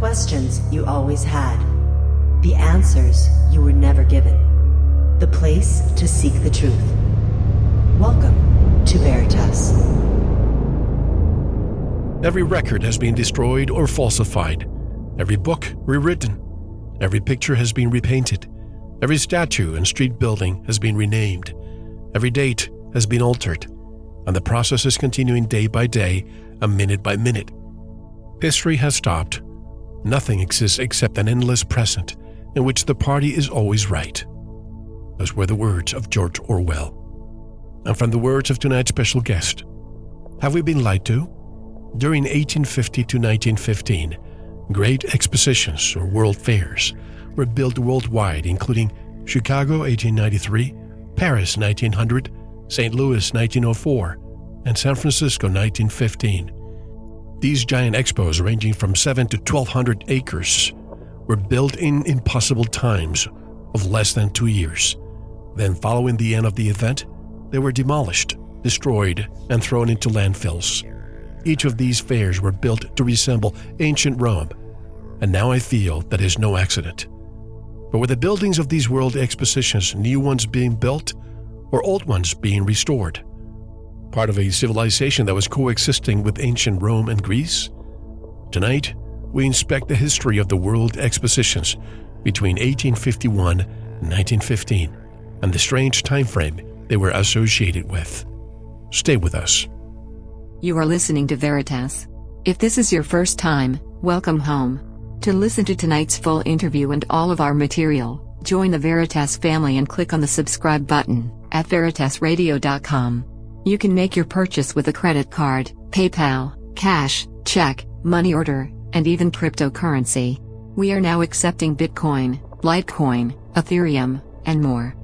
questions you always had, the answers you were never given, the place to seek the truth. Welcome to Veritas. Every record has been destroyed or falsified, every book rewritten, every picture has been repainted, every statue and street building has been renamed, every date has been altered, and the process is continuing day by day and minute by minute. History has stopped. Nothing exists except an endless present in which the party is always right. Those were the words of George Orwell. And from the words of tonight's special guest, have we been lied to? During 1850 to 1915, great expositions or world fairs were built worldwide, including Chicago 1893, Paris 1900, St. Louis 1904, and San Francisco 1915. These giant expos, ranging from 7 to 1,200 acres, were built in impossible times of less than two years. Then, following the end of the event, they were demolished, destroyed, and thrown into landfills. Each of these fairs were built to resemble ancient Rome, and now I feel that is no accident. But were the buildings of these world expositions new ones being built or old ones being restored? Part of a civilization that was coexisting with ancient Rome and Greece? Tonight, we inspect the history of the world expositions between 1851 and 1915 and the strange time frame they were associated with. Stay with us. You are listening to Veritas. If this is your first time, welcome home. To listen to tonight's full interview and all of our material, join the Veritas family and click on the subscribe button at veritasradio.com. You can make your purchase with a credit card, PayPal, cash, check, money order, and even cryptocurrency. We are now accepting Bitcoin, Litecoin, Ethereum, and more.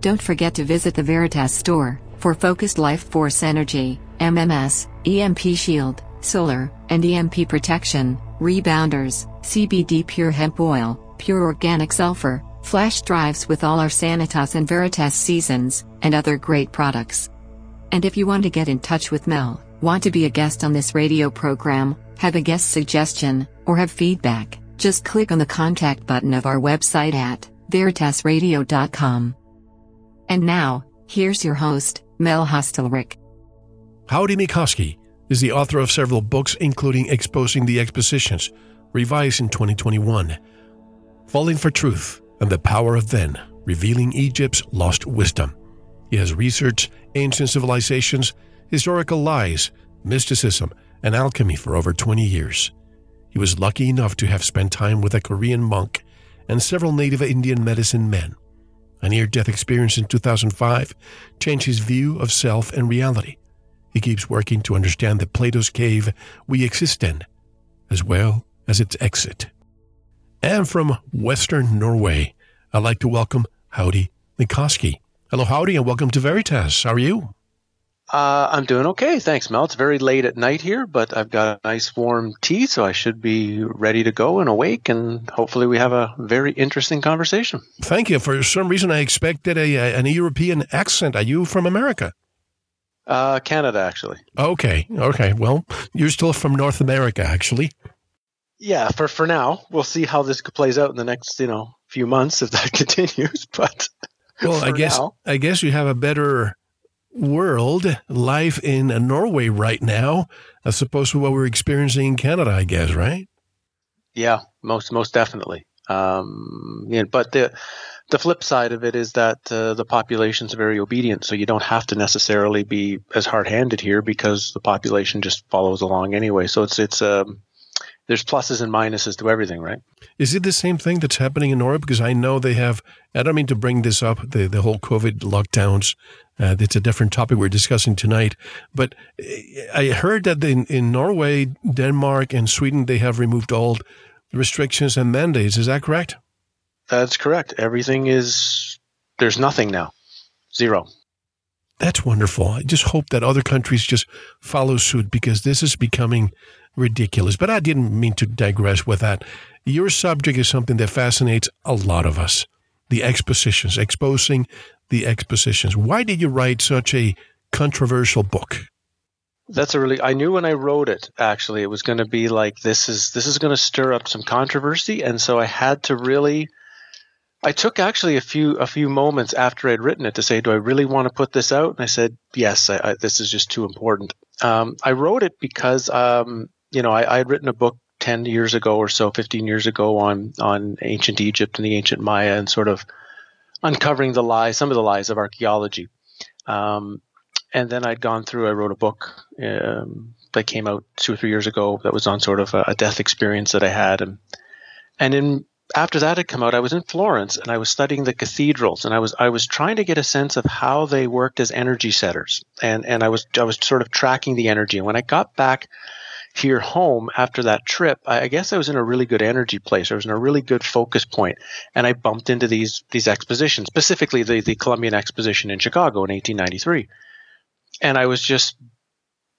Don't forget to visit the Veritas store for focused life force energy, MMS, EMP shield, solar, and EMP protection, rebounders, CBD pure hemp oil, pure organic sulfur, flash drives with all our Sanitas and Veritas seasons, and other great products. And if you want to get in touch with Mel, want to be a guest on this radio program, have a guest suggestion, or have feedback, just click on the contact button of our website at veritasradio.com. And now, here's your host, Mel Hostelrick. Howdie Mickoski is the author of several books, including Exposing the Expositions, revised in 2021, Falling for Truth and the Power of Then, Revealing Egypt's Lost Wisdom. He has researched ancient civilizations, historical lies, mysticism, and alchemy for over 20 years. He was lucky enough to have spent time with a Korean monk and several native Indian medicine men. A near death experience in 2005 changed his view of self and reality. He keeps working to understand the Plato's cave we exist in, as well as its exit. And from Western Norway, I'd like to welcome Howdie Mickoski. Hello, howdy, and welcome to Veritas. How are you? Uh, I'm doing okay, thanks, Mel. It's very late at night here, but I've got a nice warm tea, so I should be ready to go and awake, and hopefully we have a very interesting conversation. Thank you. For some reason, I expected a, a an European accent. Are you from America? Uh, Canada, actually. Okay, okay. Well, you're still from North America, actually. Yeah, for for now, we'll see how this plays out in the next you know few months if that continues. But well, I guess now. I guess you have a better world life in Norway right now as opposed to what we're experiencing in Canada. I guess, right? Yeah, most most definitely. Um, yeah, but the the flip side of it is that uh, the population's very obedient, so you don't have to necessarily be as hard handed here because the population just follows along anyway. So it's it's um, there's pluses and minuses to everything, right? Is it the same thing that's happening in Norway? Because I know they have, I don't mean to bring this up, the, the whole COVID lockdowns. Uh, it's a different topic we're discussing tonight. But I heard that in, in Norway, Denmark, and Sweden, they have removed all restrictions and mandates. Is that correct? That's correct. Everything is, there's nothing now. Zero. That's wonderful. I just hope that other countries just follow suit because this is becoming ridiculous. But I didn't mean to digress with that. Your subject is something that fascinates a lot of us the expositions, exposing the expositions. Why did you write such a controversial book? That's a really. I knew when I wrote it. Actually, it was going to be like this is this is going to stir up some controversy, and so I had to really. I took actually a few a few moments after I'd written it to say, do I really want to put this out? And I said, yes. I, I, this is just too important. Um, I wrote it because um, you know I, I had written a book 10 years ago or so, 15 years ago on, on ancient Egypt and the ancient Maya and sort of uncovering the lies, some of the lies of archaeology. Um, and then I'd gone through, I wrote a book um, that came out two or three years ago that was on sort of a, a death experience that I had. And, and in, after that had come out, I was in Florence and I was studying the cathedrals and I was, I was trying to get a sense of how they worked as energy setters. And, and I was, I was sort of tracking the energy. And when I got back here home after that trip, I guess I was in a really good energy place. I was in a really good focus point, and I bumped into these these expositions, specifically the the Columbian Exposition in Chicago in 1893, and I was just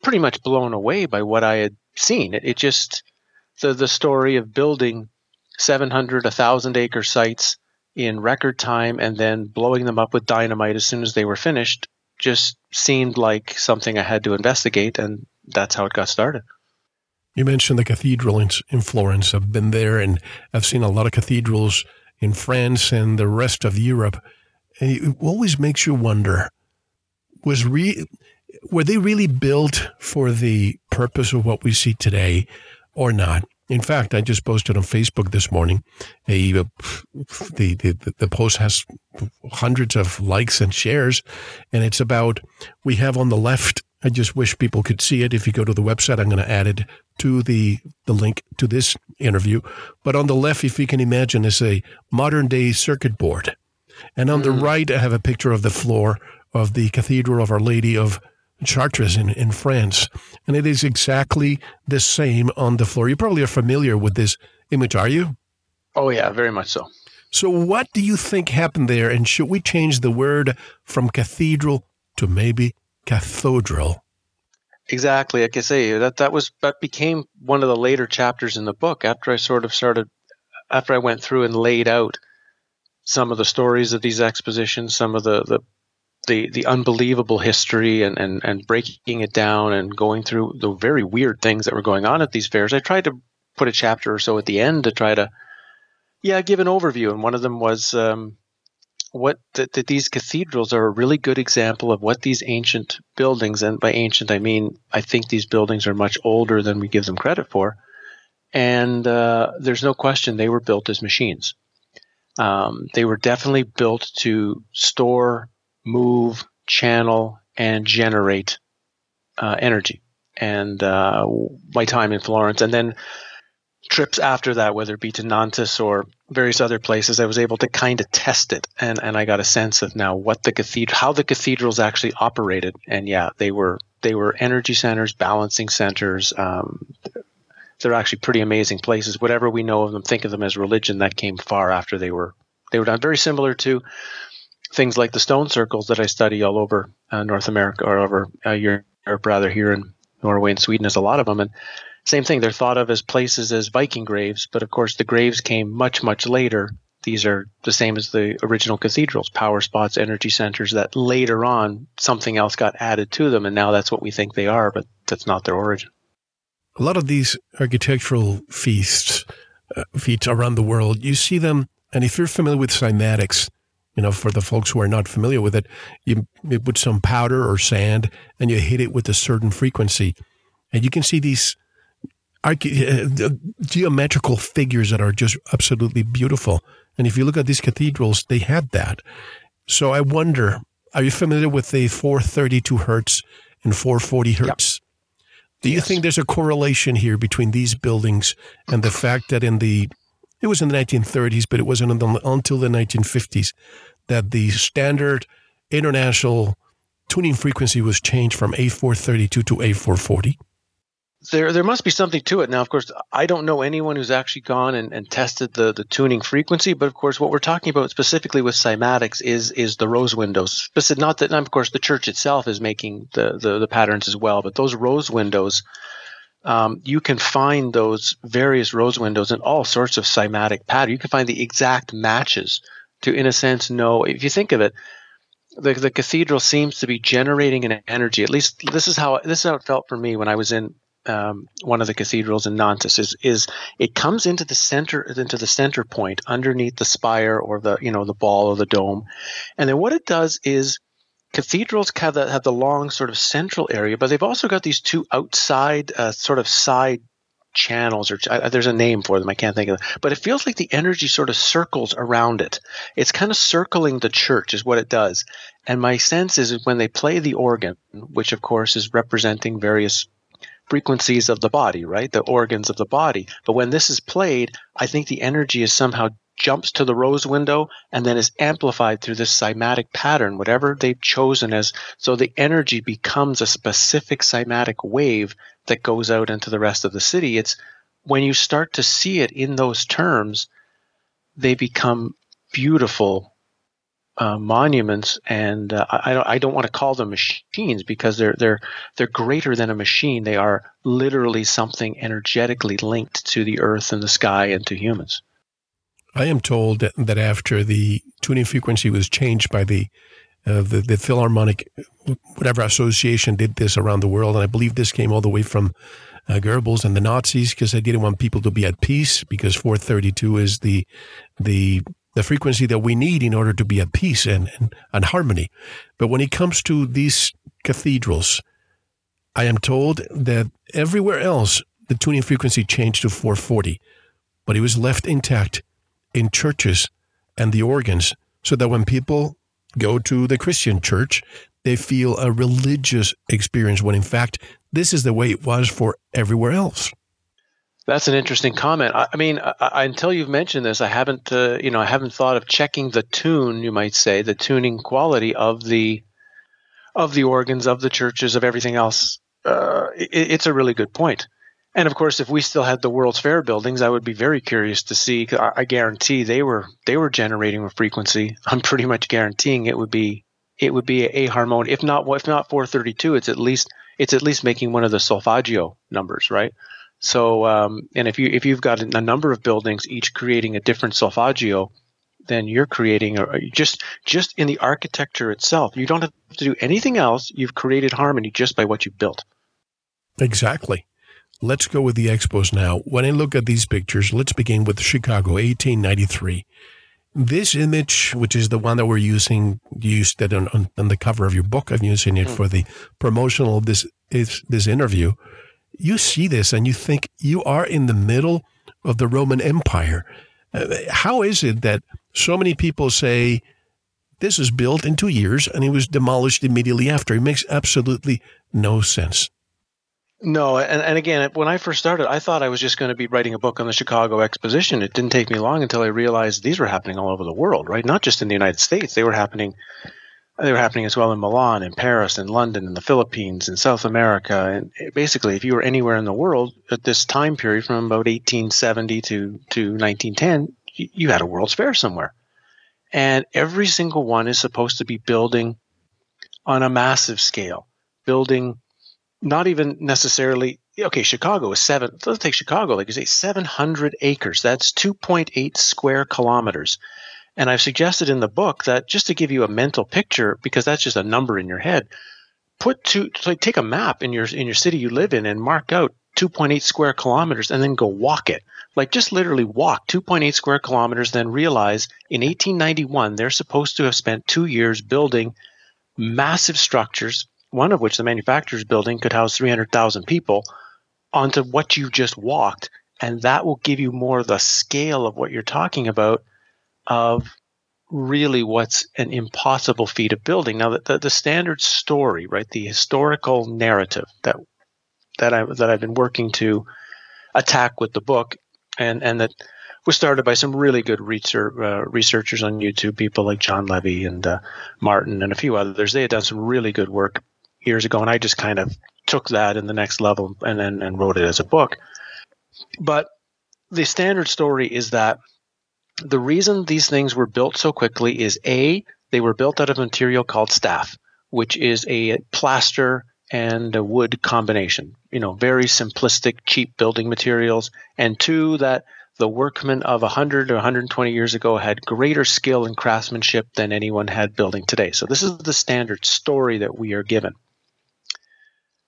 pretty much blown away by what I had seen. It, it just the the story of building 700, 1,000 acre sites in record time and then blowing them up with dynamite as soon as they were finished just seemed like something I had to investigate, and that's how it got started. You mentioned the cathedral in, Florence. I've been there and I've seen a lot of cathedrals in France and the rest of Europe. And it always makes you wonder was re- were they really built for the purpose of what we see today or not? In fact, I just posted on Facebook this morning. A, the, the the post has hundreds of likes and shares, and it's about we have on the left I just wish people could see it. If you go to the website, I'm going to add it to the, the link to this interview. But on the left, if you can imagine, is a modern day circuit board. And on mm. the right, I have a picture of the floor of the Cathedral of Our Lady of Chartres in, in France. And it is exactly the same on the floor. You probably are familiar with this image, are you? Oh, yeah, very much so. So, what do you think happened there? And should we change the word from cathedral to maybe cathedral. Exactly. Like I say, that that was that became one of the later chapters in the book. After I sort of started, after I went through and laid out some of the stories of these expositions, some of the the the, the unbelievable history and, and, and breaking it down and going through the very weird things that were going on at these fairs, I tried to put a chapter or so at the end to try to, yeah, give an overview. And one of them was um, what that, that these cathedrals are a really good example of what these ancient buildings, and by ancient I mean I think these buildings are much older than we give them credit for, and uh, there's no question they were built as machines. Um, they were definitely built to store, move, channel, and generate uh, energy. And uh, my time in Florence, and then trips after that, whether it be to Nantes or various other places, I was able to kind of test it, and and I got a sense of now what the cathedral, how the cathedrals actually operated, and yeah, they were they were energy centers, balancing centers. Um, they're actually pretty amazing places. Whatever we know of them, think of them as religion that came far after they were they were done. Very similar to things like the stone circles that I study all over uh, North America or over uh, Europe, rather here in Norway and Sweden. There's a lot of them, and same thing. They're thought of as places as Viking graves, but of course the graves came much, much later. These are the same as the original cathedrals, power spots, energy centers that later on something else got added to them. And now that's what we think they are, but that's not their origin. A lot of these architectural feasts, uh, feats around the world, you see them. And if you're familiar with cymatics, you know, for the folks who are not familiar with it, you, you put some powder or sand and you hit it with a certain frequency. And you can see these uh, geometrical figures that are just absolutely beautiful. And if you look at these cathedrals, they had that. So I wonder, are you familiar with the 432 hertz and 440 hertz? Yep. Do you yes. think there's a correlation here between these buildings and the fact that in the it was in the 1930s, but it wasn't until the 1950s that the standard international tuning frequency was changed from A432 to A440? there there must be something to it. Now, of course, I don't know anyone who's actually gone and, and tested the, the tuning frequency, but of course, what we're talking about specifically with cymatics is is the rose windows. Not that, of course, the church itself is making the, the, the patterns as well, but those rose windows, um, you can find those various rose windows in all sorts of cymatic pattern. You can find the exact matches to, in a sense, know if you think of it the, the cathedral seems to be generating an energy. At least this is how this is how it felt for me when I was in um, one of the cathedrals in Nantes. Is is it comes into the center into the center point underneath the spire or the you know the ball or the dome, and then what it does is cathedrals have the, have the long sort of central area, but they've also got these two outside uh, sort of side channels or uh, there's a name for them i can't think of it but it feels like the energy sort of circles around it. It's kind of circling the church is what it does. And my sense is when they play the organ which of course is representing various frequencies of the body right the organs of the body but when this is played i think the energy is somehow jumps to the rose window and then is amplified through this cymatic pattern, whatever they've chosen as. So the energy becomes a specific cymatic wave that goes out into the rest of the city. It's when you start to see it in those terms, they become beautiful uh, monuments, and uh, I, don't, I don't want to call them machines because they're they're they're greater than a machine. They are literally something energetically linked to the earth and the sky and to humans. I am told that, after the tuning frequency was changed by the, uh, the the Philharmonic, whatever association did this around the world, and I believe this came all the way from uh, Goebbels and the Nazis because they didn't want people to be at peace because 432 is the the the frequency that we need in order to be at peace and, and, and harmony. But when it comes to these cathedrals, I am told that everywhere else the tuning frequency changed to 440, but it was left intact in churches and the organs so that when people go to the Christian church, they feel a religious experience when in fact this is the way it was for everywhere else. That's an interesting comment. I, I mean, I, I, until you've mentioned this, I haven't, uh, you know, I haven't thought of checking the tune. You might say the tuning quality of the of the organs of the churches of everything else. Uh, it, it's a really good point. And of course, if we still had the World's Fair buildings, I would be very curious to see. I guarantee they were they were generating a frequency. I'm pretty much guaranteeing it would be it would be a harmonic. If not, if not 432, it's at least it's at least making one of the solfeggio numbers, right? So, um, and if you if you've got a number of buildings, each creating a different solfeggio, then you're creating a, just just in the architecture itself. You don't have to do anything else. You've created harmony just by what you built. Exactly. Let's go with the expos now. When I look at these pictures, let's begin with Chicago, 1893. This image, which is the one that we're using, used that on, on, on the cover of your book, I'm using it mm. for the promotional of this this interview. You see this and you think you are in the middle of the Roman Empire. Uh, how is it that so many people say this was built in two years and it was demolished immediately after? It makes absolutely no sense. No, and, and again, when I first started, I thought I was just going to be writing a book on the Chicago Exposition. It didn't take me long until I realized these were happening all over the world, right? Not just in the United States. They were happening. They were happening as well in Milan, in Paris, in London, in the Philippines, in South America, and basically, if you were anywhere in the world at this time period, from about 1870 to to 1910, you had a World's Fair somewhere, and every single one is supposed to be building on a massive scale, building not even necessarily okay chicago is seven let's take chicago like you say 700 acres. That's 2.8 square kilometers and i've suggested in the book that just to give you a mental picture because that's just a number in your head put two like take a map in your in your city you live in and mark out 2.8 square kilometers and then go walk it like just literally walk 2.8 square kilometers then realize in 1891 they're supposed to have spent two years building massive structures one of which the manufacturer's building could house 300,000 people, onto what you just walked. And that will give you more the scale of what you're talking about of really what's an impossible feat of building. Now, the, the, the standard story, right, the historical narrative that that I that I've been working to attack with the book, and and that was started by some really good research, uh, researchers on YouTube, people like Jon Levi and uh, Martin and a few others. They had done some really good work years ago, and I just kind of took that in the next level and then and wrote it as a book. But the standard story is that the reason these things were built so quickly is a they were built out of material called staff, which is a plaster and a wood combination. You know, very simplistic, cheap building materials. And two, that the workmen of 100 or 120 years ago had greater skill and craftsmanship than anyone had building today. So this is the standard story that we are given.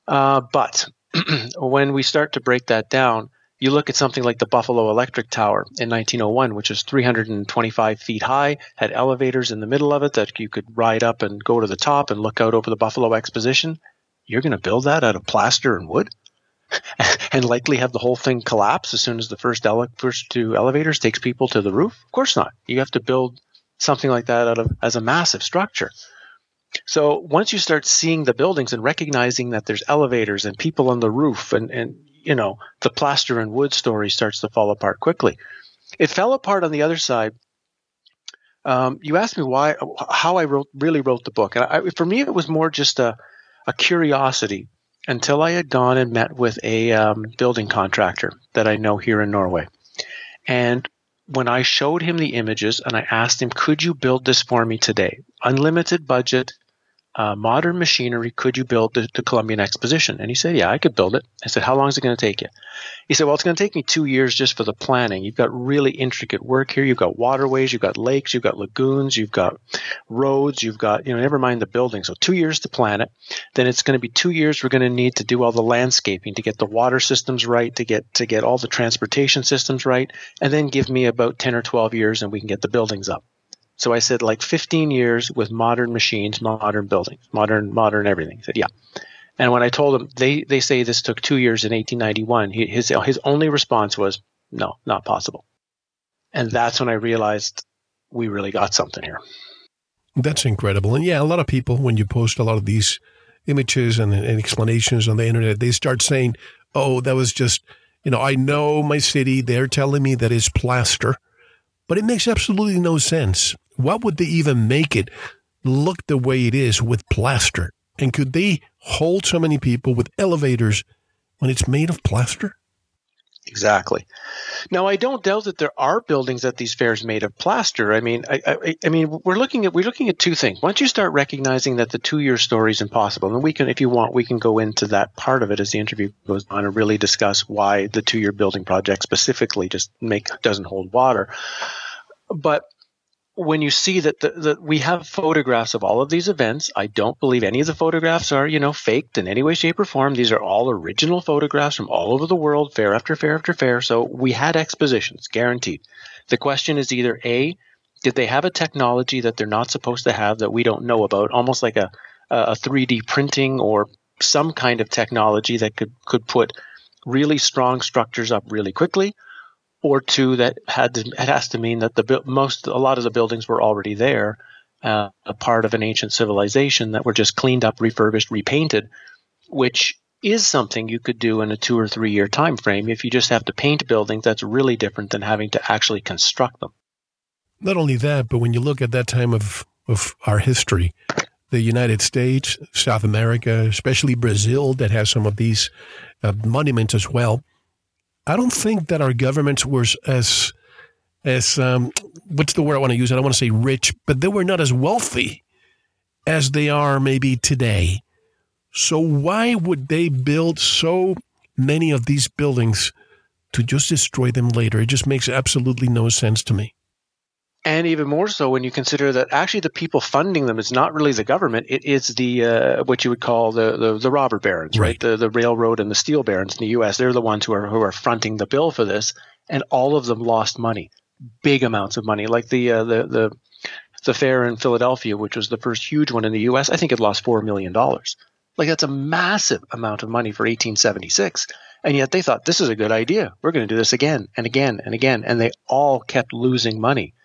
Uh, but when we start to break that down, you look at something like the Buffalo Electric Tower in 1901, which was 325 feet high, had elevators in the middle of it that you could ride up and go to the top and look out over the Buffalo Exposition. You're going to build that out of plaster and wood? and likely have the whole thing collapse as soon as the first, ele- first two elevators takes people to the roof? Of course not. You have to build something like that out of as a massive structure. So once you start seeing the buildings and recognizing that there's elevators and people on the roof and, and you know, the plaster and wood story starts to fall apart quickly. It fell apart on the other side. Um, you asked me why, how I wrote, really wrote the book. And I, for me, it was more just a, a curiosity until I had gone and met with a um, building contractor that I know here in Norway. And when I showed him the images and I asked him, could you build this for me today? Unlimited budget, uh, modern machinery could you build the, the, Columbian Exposition? And he said, yeah, I could build it. I said, how long is it going to take you? He said, well, it's going to take me two years just for the planning. You've got really intricate work here. You've got waterways, you've got lakes, you've got lagoons, you've got roads, you've got, you know, never mind the building. So two years to plan it. Then it's going to be two years we're going to need to do all the landscaping to get the water systems right, to get, to get all the transportation systems right. And then give me about 10 or 12 years and we can get the buildings up. So I said like 15 years with modern machines, modern buildings, modern modern everything. He said, yeah. And when I told him they they say this took two years in 1891, he, his his only response was no, not possible. And that's when I realized we really got something here. That's incredible. And yeah, a lot of people when you post a lot of these images and, and explanations on the internet, they start saying, "Oh, that was just." You know, I know my city. They're telling me that it's plaster, but it makes absolutely no sense what would they even make it look the way it is with plaster? And could they hold so many people with elevators when it's made of plaster? Exactly. Now, I don't doubt that there are buildings at these fairs made of plaster. I mean, I, I, I, mean, we're looking at we're looking at two things. Once you start recognizing that the two-year story is impossible, and we can, if you want, we can go into that part of it as the interview goes on and really discuss why the two-year building project specifically just make doesn't hold water. But when you see that the, the, we have photographs of all of these events, I don't believe any of the photographs are, you know, faked in any way, shape, or form. These are all original photographs from all over the world, fair after fair after fair. So we had expositions, guaranteed. The question is either A, did they have a technology that they're not supposed to have that we don't know about, almost like a, a 3D printing or some kind of technology that could, could put really strong structures up really quickly? Or two that had to, it has to mean that the most a lot of the buildings were already there, uh, a part of an ancient civilization that were just cleaned up, refurbished, repainted, which is something you could do in a two or three year time frame if you just have to paint buildings. That's really different than having to actually construct them. Not only that, but when you look at that time of of our history, the United States, South America, especially Brazil, that has some of these uh, monuments as well I don't think that our governments were as as um, what's the word I want to use? I don't want to say rich, but they were not as wealthy as they are maybe today. So why would they build so many of these buildings to just destroy them later? It just makes absolutely no sense to me. And even more so when you consider that actually the people funding them is not really the government; it is the uh, what you would call the, the, the robber barons, right? right? The the railroad and the steel barons in the U.S. They're the ones who are who are fronting the bill for this, and all of them lost money, big amounts of money. Like the uh, the the the fair in Philadelphia, which was the first huge one in the U.S., I think it lost four million dollars. Like that's a massive amount of money for 1876. And yet they thought this is a good idea. We're going to do this again and again and again, and they all kept losing money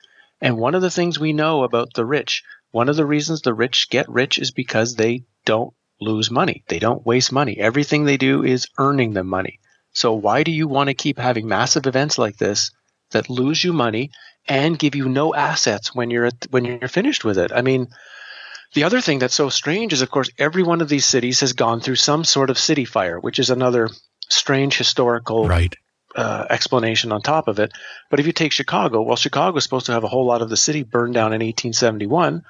and one of the things we know about the rich, one of the reasons the rich get rich is because they don't lose money. They don't waste money. Everything they do is earning them money. So why do you want to keep having massive events like this that lose you money and give you no assets when you're at, when you're finished with it? I mean, the other thing that's so strange is, of course, every one of these cities has gone through some sort of city fire, which is another strange historical right uh, explanation on top of it. But if you take Chicago, well, Chicago is supposed to have a whole lot of the city burned down in 1871.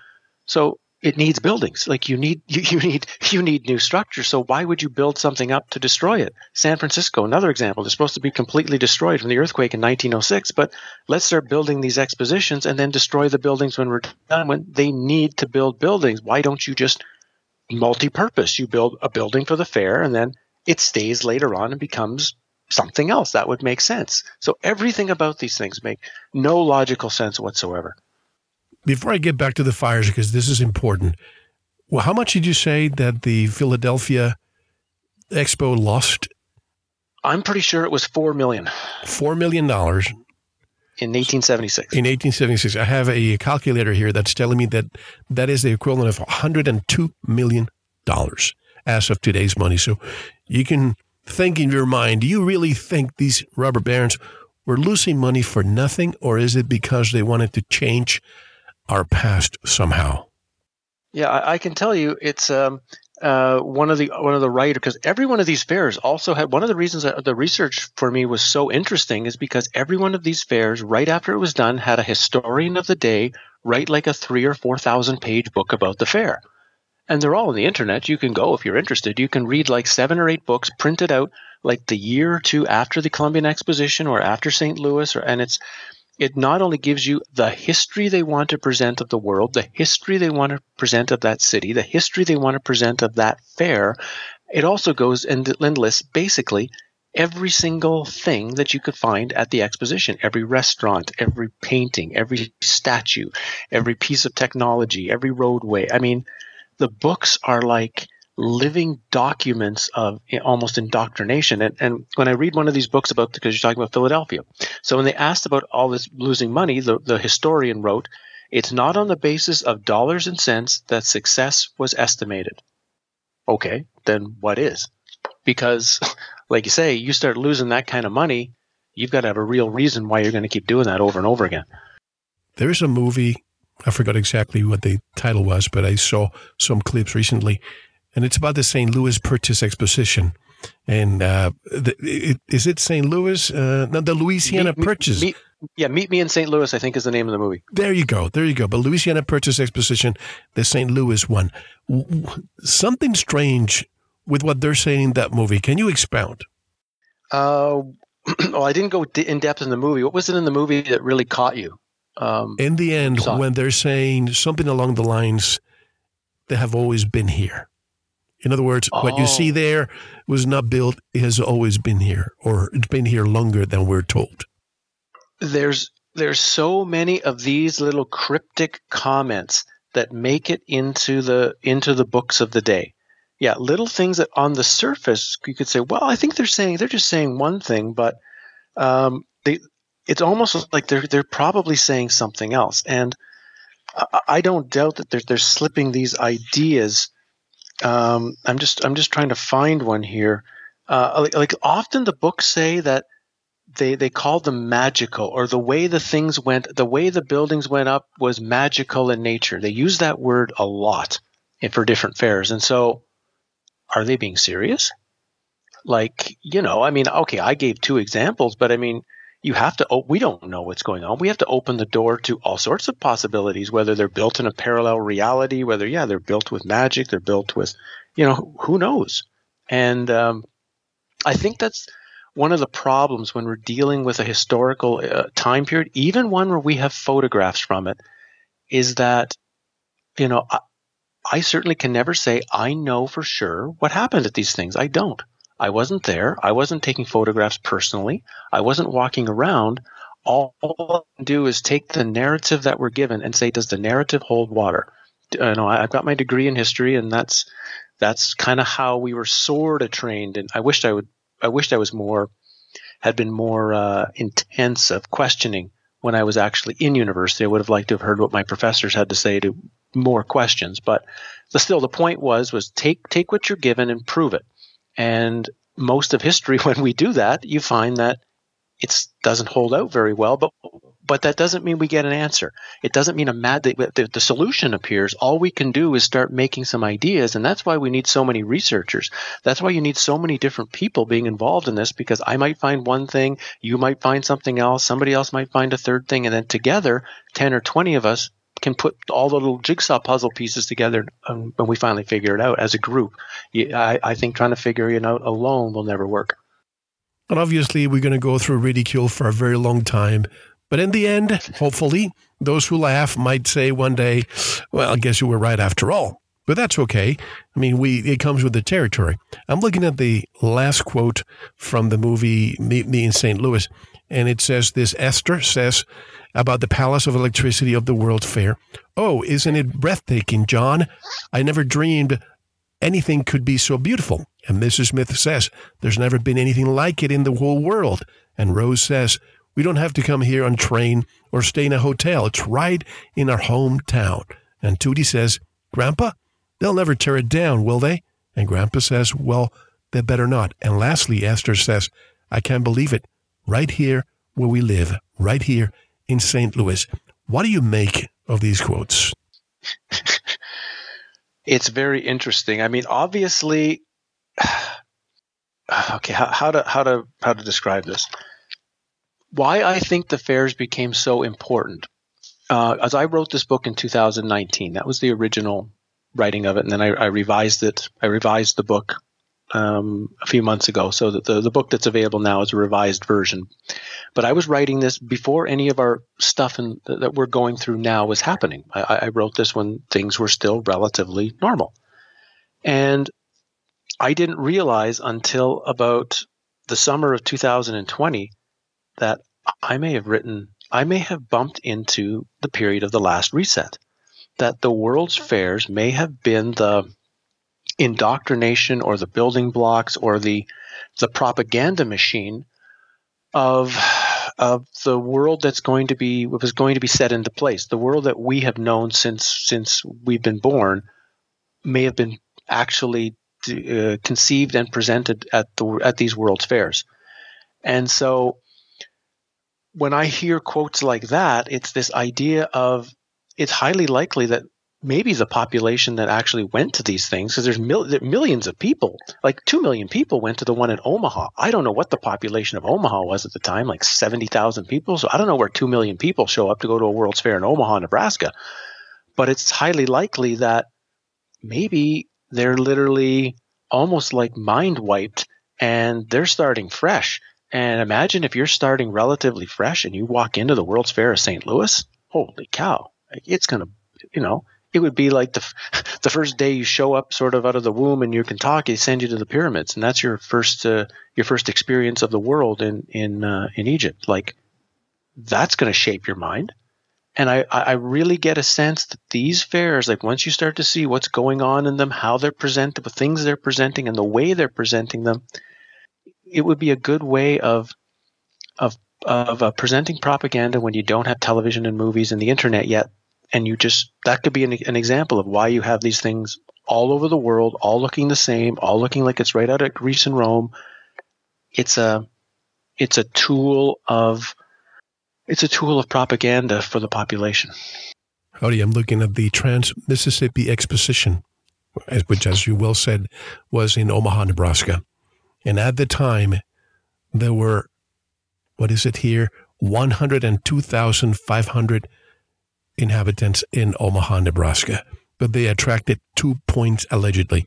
So it needs buildings. Like you need you, you need you need new structure. So why would you build something up to destroy it? San Francisco, another example. They're supposed to be completely destroyed from the earthquake in 1906, but let's start building these expositions and then destroy the buildings when we're done. When they need to build buildings, why don't you just multi-purpose? You build a building for the fair, and then it stays later on and becomes something else. That would make sense. So everything about these things make no logical sense whatsoever before I get back to the fires, because this is important, well, how much did you say that the Philadelphia Expo lost? I'm pretty sure it was four million. Four million dollars in 1876. In 1876, I have a calculator here that's telling me that that is the equivalent of 102 million dollars as of today's money. So you can think in your mind, do you really think these rubber barons were losing money for nothing, or is it because they wanted to change our past somehow. Yeah, I, I can tell you it's um, uh, one of the one of the writers because every one of these fairs also had one of the reasons that the research for me was so interesting is because every one of these fairs right after it was done had a historian of the day write like a three or four thousand page book about the fair and they're all on the internet. You can go if you're interested. You can read like seven or eight books printed out like the year or two after the columbian exposition or after st louis or, and it's it not only gives you the history they want to present of the world, the history they want to present of that city, the history they want to present of that fair, it also goes and lists basically every single thing that you could find at the exposition. Every restaurant, every painting, every statue, every piece of technology, every roadway. I mean, the books are like living documents of almost indoctrination. And, and when I read one of these books about, because you're talking about Philadelphia. So when they asked about all this losing money, the, the historian wrote, it's not on the basis of dollars and cents that success was estimated. Okay, then what is? Because, like you say, you start losing that kind of money, you've got to have a real reason why you're going to keep doing that over and over again. There's a movie, I forgot exactly what the title was, but I saw some clips recently and it's about the St. Louis Purchase Exposition. And uh, the, it, is it St. Louis? Uh, no, the Louisiana meet, Purchase. Meet, yeah, Meet Me in St. Louis, I think, is the name of the movie. There you go. There you go. But Louisiana Purchase Exposition, the St. Louis one. Something strange with what they're saying in that movie. Can you expound? Uh, well, I didn't go in depth in the movie. What was it in the movie that really caught you? Um, in the end, when they're saying something along the lines, they have always been here. In other words, oh. what you see oh. there was not built, it has always been here, or it's been here longer than we're told. There's there's so many of these little cryptic comments that make it into the into the books of the day. Yeah, little things that on the surface you could say, well, I think they're saying they're just saying one thing, but um, they it's almost like they're they're probably saying something else. And I, I don't doubt that they're they're slipping these ideas um, I'm just I'm just trying to find one here. Uh, like, like, often the books say that they they called them magical, or the way the things went, the way the buildings went up was magical in nature. They use that word a lot for different fairs, and so are they being serious? Like you know, I mean, okay, I gave two examples, but I mean you have to we don't know what's going on. We have to open the door to all sorts of possibilities whether they're built in a parallel reality whether yeah they're built with magic they're built with you know who knows? And um, i think that's one of the problems when we're dealing with a historical uh, time period even one where we have photographs from it is that you know I, I certainly can never say i know for sure what happened at these things. I don't I wasn't there. I wasn't taking photographs personally. I wasn't walking around. All I can do is take the narrative that we're given and say, does the narrative hold water? You know, I've got my degree in history, and that's that's kind of how we were sort of trained. And I wished I would. I wished I was more had been more uh, intense of questioning when I was actually in university. I would have liked to have heard what my professors had to say to more questions. But the, still, the point was was take take what you're given and prove it. And most of history, when we do that, you find that it doesn't hold out very well. But but that doesn't mean we get an answer. It doesn't mean a mad the, the solution appears. All we can do is start making some ideas, and that's why we need so many researchers. That's why you need so many different people being involved in this. Because I might find one thing, you might find something else, somebody else might find a third thing, and then together, ten or twenty of us can put all the little jigsaw puzzle pieces together um, when we finally figure it out as a group. I, I think trying to figure it out alone will never work. And obviously, we're going to go through ridicule for a very long time. But in the end, hopefully, those who laugh might say one day, well, I guess you were right after all. But that's okay. I mean, we it comes with the territory. I'm looking at the last quote from the movie Meet Me in St. Louis, and it says this Esther says about the Palace of Electricity of the World's Fair. Oh, isn't it breathtaking, John? I never dreamed anything could be so beautiful. And Mrs. Smith says, There's never been anything like it in the whole world. And Rose says, We don't have to come here on train or stay in a hotel. It's right in our hometown. And Tootie says, Grandpa, they'll never tear it down, will they? And Grandpa says, Well, they better not. And lastly, Esther says, I can't believe it. Right here where we live, right here in St. Louis. What do you make of these quotes? it's very interesting. I mean, obviously, okay, how, how, to how to how to describe this? Why I think the fairs became so important. Uh, as I wrote this book in 2019, that was the original writing of it, and then I, I revised it. I revised the book um, a few months ago, so the the book that's available now is a revised version. But I was writing this before any of our stuff in, that we're going through now was happening. I, I wrote this when things were still relatively normal. And I didn't realize until about the summer of 2020 that I may have written, I may have bumped into the period of the last reset. That the world's fairs may have been the indoctrination or the building blocks or the the propaganda machine of of the world that's going to be was going to be set into place. The world that we have known since since we've been born may have been actually uh, conceived and presented at the at these world's fairs. And so when I hear quotes like that, it's this idea of it's highly likely that maybe the population that actually went to these things because there's mil- millions of people like 2 million people went to the one in omaha. I don't know what the population of omaha was at the time like 70000 people. So i don't know where 2 million people show up to go to a world's fair in omaha nebraska. But it's highly likely that maybe they're literally almost like mind wiped and they're starting fresh. And imagine if you're starting relatively fresh and you walk into the world's fair of st louis holy cow it's going to you know it would be like the the first day you show up sort of out of the womb and you can talk they send you to the pyramids. And that's your first uh, your first experience of the world in in uh, in Egypt. Like that's going to shape your mind. And I, I really get a sense that these fairs like once you start to see what's going on in them how they're presented the things they're presenting and the way they're presenting them it would be a good way of of of uh, presenting propaganda when you don't have television and movies and the internet yet and you just that could be an, an example of why you have these things all over the world, all looking the same, all looking like it's right out of Greece and Rome. It's a it's a tool of it's a tool of propaganda for the population. Howdie, I'm looking at the Trans Mississippi Exposition, which, as you well said, was in Omaha, Nebraska. And at the time, there were, what is it here, 102,500 inhabitants in Omaha, Nebraska, but they attracted two points, allegedly,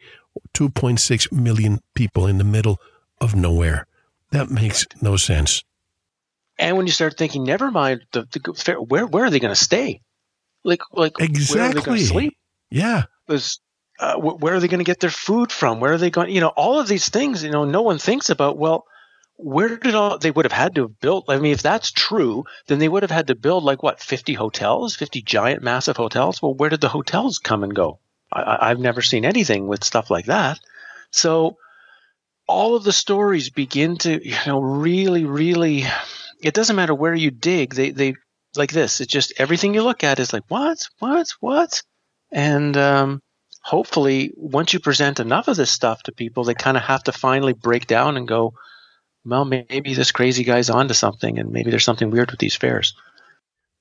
2.6 million people in the middle of nowhere. That makes no sense. And when you start thinking, never mind the, the where where are they going to stay? Like like exactly. where are they going to sleep? Yeah. Because uh, where are they going to get their food from? Where are they going? You know, all of these things. You know, no one thinks about. Well, where did all they would have had to have built? I mean, if that's true, then they would have had to build like what, 50 hotels, 50 giant, massive hotels? Well, where did the hotels come and go? I, I've never seen anything with stuff like that. So all of the stories begin to, you know, really, really, it doesn't matter where you dig. They, they, like this, it's just everything you look at is like, what, what, what? And, um, hopefully once you present enough of this stuff to people, they kind of have to finally break down and go, well, maybe this crazy guy's onto something, and maybe there's something weird with these fairs.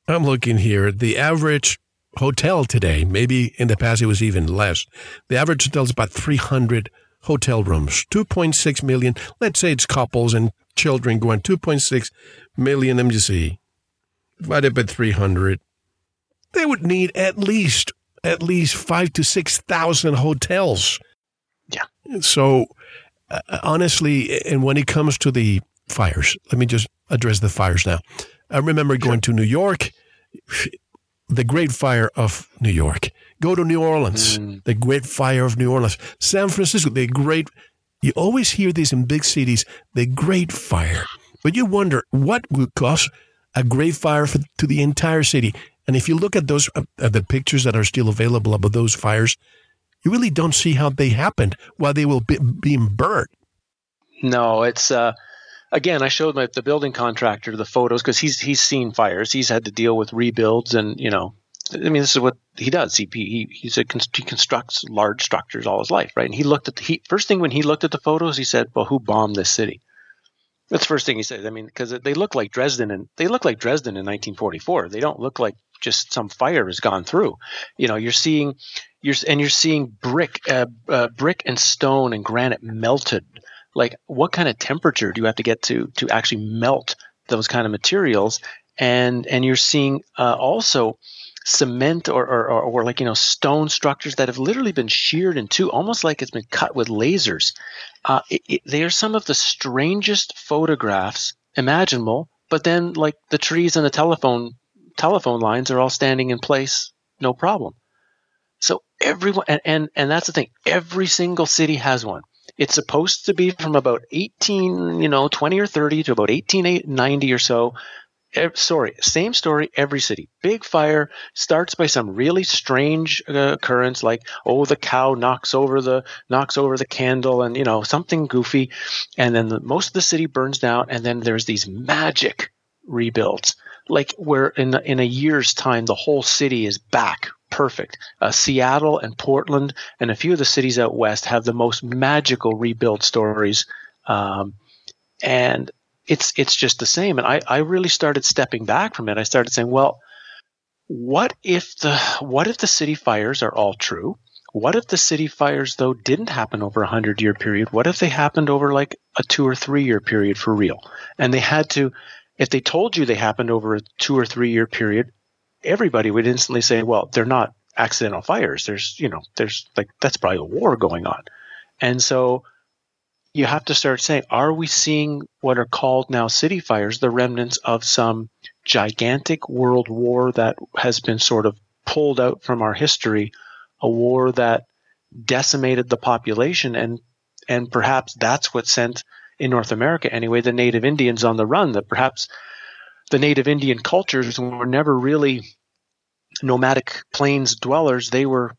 I'm looking here. The average hotel today, maybe in the past it was even less. The average hotel is about 300 hotel rooms, 2.6 million. Let's say it's couples and children going 2.6 million. Let me see. Divided by 300. they would need at least at least five to six thousand hotels. Yeah. So honestly, and when it comes to the fires, let me just address the fires now. I remember going to New York, the Great Fire of New York. Go to New Orleans, mm. the Great Fire of New Orleans. San Francisco, the Great. You always hear these in big cities, the Great Fire. But you wonder what would cause a great fire for, to the entire city. And if you look at those, uh, the pictures that are still available of those fires, you really don't see how they happened while they were be, being burnt. No, it's uh, again. I showed my the building contractor the photos because he's he's seen fires. He's had to deal with rebuilds, and you know, I mean, this is what he does. He he he's a, he constructs large structures all his life, right? And he looked at the he, first thing when he looked at the photos, he said, "Well, who bombed this city?" That's the first thing he said. I mean, because they look like Dresden, and they look like Dresden in 1944. They don't look like just some fire has gone through. You know, you're seeing, you're and you're seeing brick, uh, uh, brick and stone and granite melted. Like, what kind of temperature do you have to get to to actually melt those kind of materials? And and you're seeing uh, also cement or, or, or, or, like you know stone structures that have literally been sheared in two, almost like it's been cut with lasers. Uh, it, it, they are some of the strangest photographs imaginable. But then, like the trees and the telephone telephone lines are all standing in place, no problem. So everyone, and, and, and that's the thing, every single city has one. It's supposed to be from about 18, you know, 20 or 30 to about 1890 or so. Sorry, same story every city. Big fire starts by some really strange uh, occurrence, like oh the cow knocks over the knocks over the candle, and you know something goofy, and then the, most of the city burns down, and then there's these magic rebuilds like where in in a year's time the whole city is back perfect. Uh, Seattle and Portland and a few of the cities out west have the most magical rebuild stories, um, and it's it's just the same. And I I really started stepping back from it. I started saying, well, what if the what if the city fires are all true? What if the city fires though didn't happen over a hundred year period? What if they happened over like a two or three year period for real? And they had to if they told you they happened over a two or three year period, everybody would instantly say, well, they're not accidental fires. There's, you know, there's like, that's probably a war going on. And so you have to start saying, are we seeing what are called now city fires, the remnants of some gigantic world war that has been sort of pulled out from our history, a war that decimated the population and and perhaps that's what sent in North America anyway, the native Indians on the run, that perhaps the native Indian cultures were never really nomadic plains dwellers. They were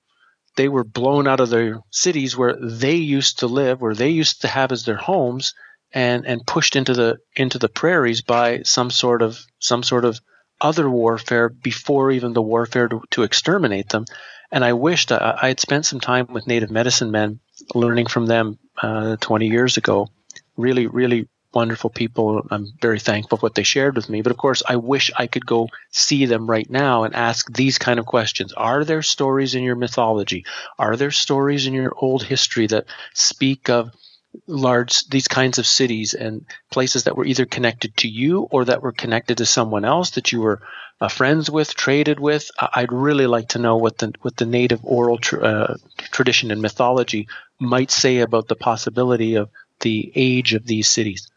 they were blown out of their cities where they used to live, where they used to have as their homes, and and pushed into the into the prairies by some sort of some sort of other warfare before even the warfare to, to exterminate them. And I wished I, I, had spent some time with native medicine men, learning from them uh, 20 years ago, really, really wonderful people. I'm very thankful for what they shared with me. But of course, I wish I could go see them right now and ask these kind of questions. Are there stories in your mythology? Are there stories in your old history that speak of large these kinds of cities and places that were either connected to you or that were connected to someone else that you were uh, friends with, traded with? I'd really like to know what the what the native oral uh, tradition and mythology might say about the possibility of the age of these cities.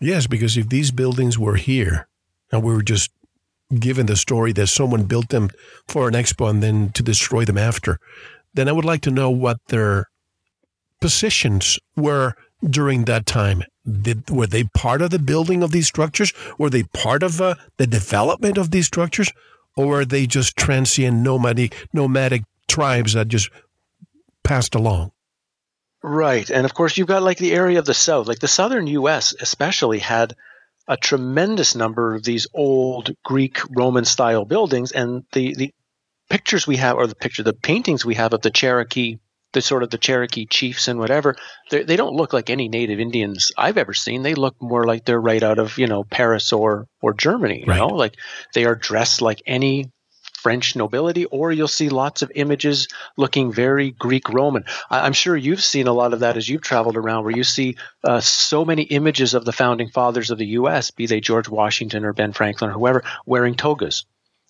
Yes, because if these buildings were here and we were just given the story that someone built them for an expo and then to destroy them after, then I would like to know what their positions were during that time. Did, were they part of the building of these structures? Were they part of uh, the development of these structures? Or were they just transient nomadic, nomadic tribes that just passed along? Right. And of course, you've got like the area of the South, like the southern U.S., especially had a tremendous number of these old Greek Roman style buildings. And the, the pictures we have, or the picture, the paintings we have of the Cherokee, the sort of the Cherokee chiefs and whatever, they don't look like any native Indians I've ever seen. They look more like they're right out of, you know, Paris or, or Germany, you right. know, like they are dressed like any French nobility, or you'll see lots of images looking very Greek Roman. I, am sure you've seen a lot of that as you've traveled around, where you see uh, so many images of the founding fathers of the U.S., be they George Washington or Ben Franklin or whoever, wearing togas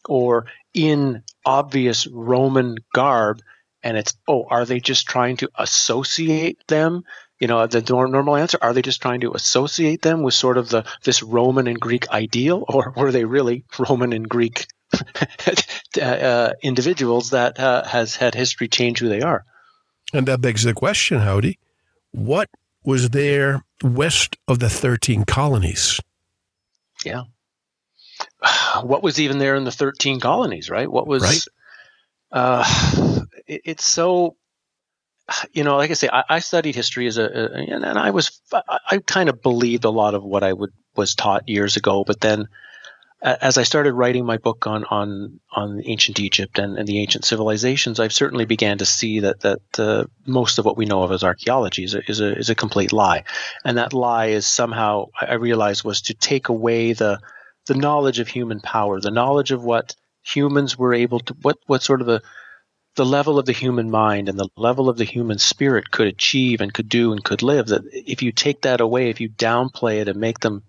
or in obvious Roman garb. And it's, oh, are they just trying to associate them? You know, the normal answer, are they just trying to associate them with sort of the, this Roman and Greek ideal, or were they really Roman and Greek uh, individuals that uh, has had history change who they are? And that begs the question, Howdie, what was there west of the 13 colonies? Yeah. What was even there in the 13 colonies, right? What was, right. Uh, it, it's so, you know, like I say, I, I studied history as a, a, and I was, I, I kind of believed a lot of what I would, was taught years ago, but then as I started writing my book on on on ancient Egypt and, and the ancient civilizations, I've certainly began to see that that uh, most of what we know of as archaeology is a, is a is a complete lie, and that lie is somehow I realized was to take away the the knowledge of human power, the knowledge of what humans were able to what what sort of the the level of the human mind and the level of the human spirit could achieve and could do and could live. That if you take that away, if you downplay it and make them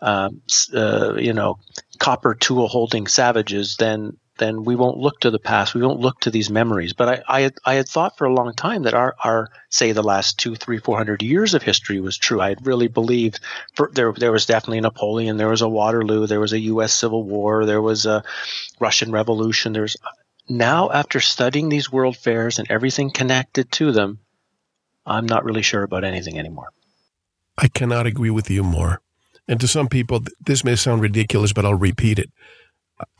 um, uh, you know, copper tool holding savages, then then we won't look to the past. We won't look to these memories. But I, I, had, I had thought for a long time that our, our, say, the last two, three, four hundred years of history was true. I had really believed for, there, there was definitely Napoleon, there was a Waterloo, there was a U.S. Civil War, there was a Russian Revolution. There's now, after studying these world fairs and everything connected to them, I'm not really sure about anything anymore. I cannot agree with you more. And to some people, this may sound ridiculous, but I'll repeat it.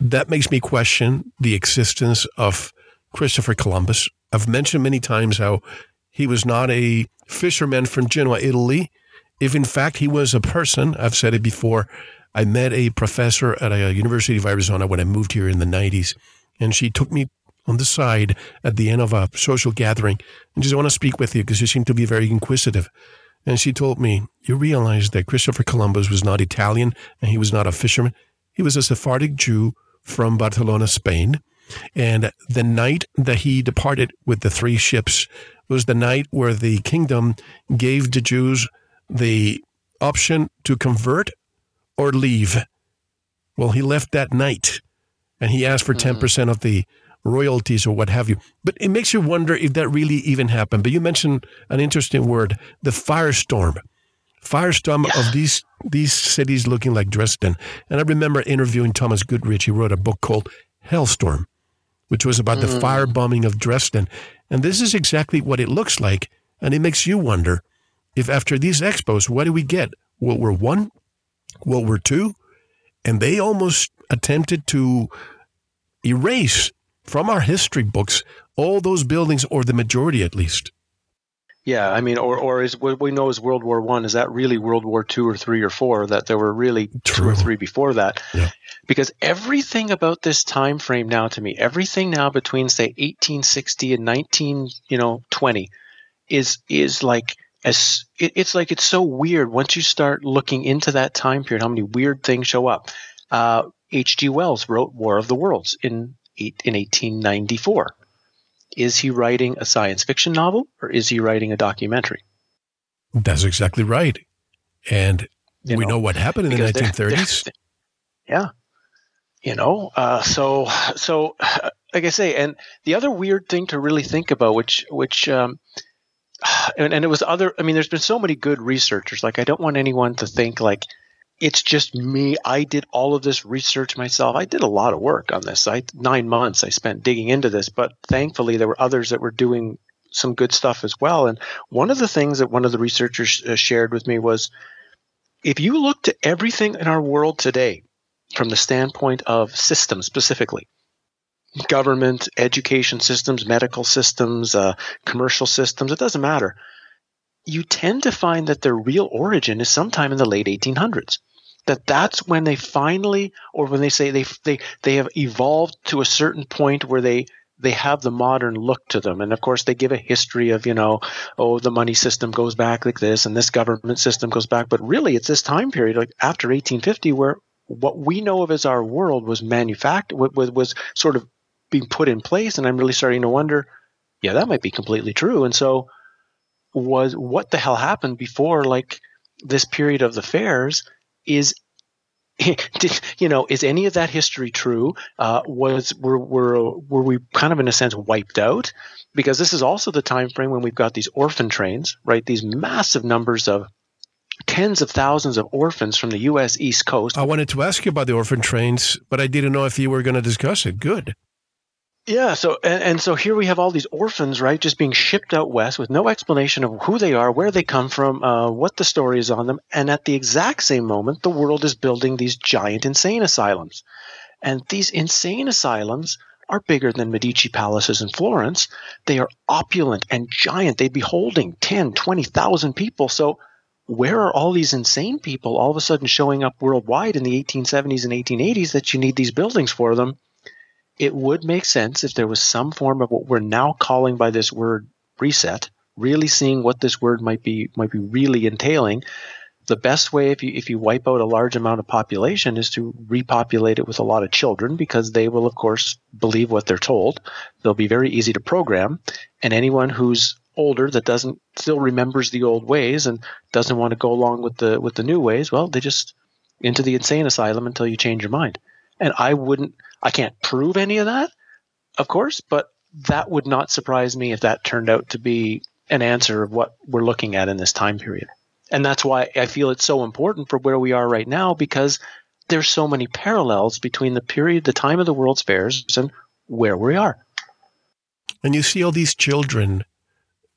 That makes me question the existence of Christopher Columbus. I've mentioned many times how he was not a fisherman from Genoa, Italy. If in fact he was a person, I've said it before. I met a professor at a University of Arizona when I moved here in the 90s, and she took me on the side at the end of a social gathering and she said, I want to speak with you because you seem to be very inquisitive. And she told me, You realize that Christopher Columbus was not Italian and he was not a fisherman. He was a Sephardic Jew from Barcelona, Spain. And the night that he departed with the three ships was the night where the kingdom gave the Jews the option to convert or leave. Well, he left that night and he asked for 10% mm-hmm. of the royalties or what have you. But it makes you wonder if that really even happened. But you mentioned an interesting word, the firestorm. Firestorm yeah. of these these cities looking like Dresden. And I remember interviewing Thomas Goodrich. He wrote a book called Hellstorm, which was about mm. the firebombing of Dresden. And this is exactly what it looks like. And it makes you wonder if after these expos, what do we get? World War One, World War Two, and they almost attempted to erase from our history books all those buildings, or the majority at least. Yeah, I mean, or or is what we know is World War One? Is that really World War Two or three or four? That there were really True. two or three before that? Yeah. Because everything about this time frame now, to me, everything now between say 1860 and 19, you know, 20, is is like as it, it's like it's so weird once you start looking into that time period. How many weird things show up? Uh, H.G. Wells wrote War of the Worlds in in 1894. Is he writing a science fiction novel or is he writing a documentary? That's exactly right. And you we know, know, what happened in the 1930s. They're, they're, yeah. You know, uh, so, so, like I say, and the other weird thing to really think about, which, which, um, and, and it was other, I mean, there's been so many good researchers. Like, I don't want anyone to think like, it's just me. I did all of this research myself. I did a lot of work on this. I nine months I spent digging into this, but thankfully there were others that were doing some good stuff as well. And one of the things that one of the researchers uh, shared with me was if you look to everything in our world today from the standpoint of systems specifically, government, education systems, medical systems, uh, commercial systems, it doesn't matter you tend to find that their real origin is sometime in the late 1800s that that's when they finally or when they say they they they have evolved to a certain point where they they have the modern look to them. And of course they give a history of you know oh the money system goes back like this and this government system goes back. But really it's this time period like after 1850 where what we know of as our world was manufactured was, was sort of being put in place. And i'm really starting to wonder yeah that might be completely true. And so was what the hell happened before like this period of the fairs is you know, is any of that history true? Uh, was were, were were we kind of in a sense wiped out? Because this is also the time frame when we've got these orphan trains, right? These massive numbers of tens of thousands of orphans from the U.S. East Coast. I wanted to ask you about the orphan trains, but I didn't know if you were going to discuss it. Good. Yeah, so and, and, so here we have all these orphans, right, just being shipped out west with no explanation of who they are, where they come from, uh, what the story is on them, and at the exact same moment, the world is building these giant insane asylums, and these insane asylums are bigger than Medici palaces in Florence. They are opulent and giant. They'd be holding 10, 20,000 people. So where are all these insane people all of a sudden showing up worldwide in the 1870s and 1880s that you need these buildings for them? It would make sense if there was some form of what we're now calling by this word reset, really seeing what this word might be might be really entailing. The best way if you if you wipe out a large amount of population is to repopulate it with a lot of children because they will of course believe what they're told. They'll be very easy to program and anyone who's older that doesn't still remembers the old ways and doesn't want to go along with the with the new ways, well, they just into the insane asylum until you change your mind. And I wouldn't I can't prove any of that, of course, but that would not surprise me if that turned out to be an answer of what we're looking at in this time period. And that's why I feel it's so important for where we are right now because there's so many parallels between the period, the time of the World's Fairs, and where we are. And you see all these children,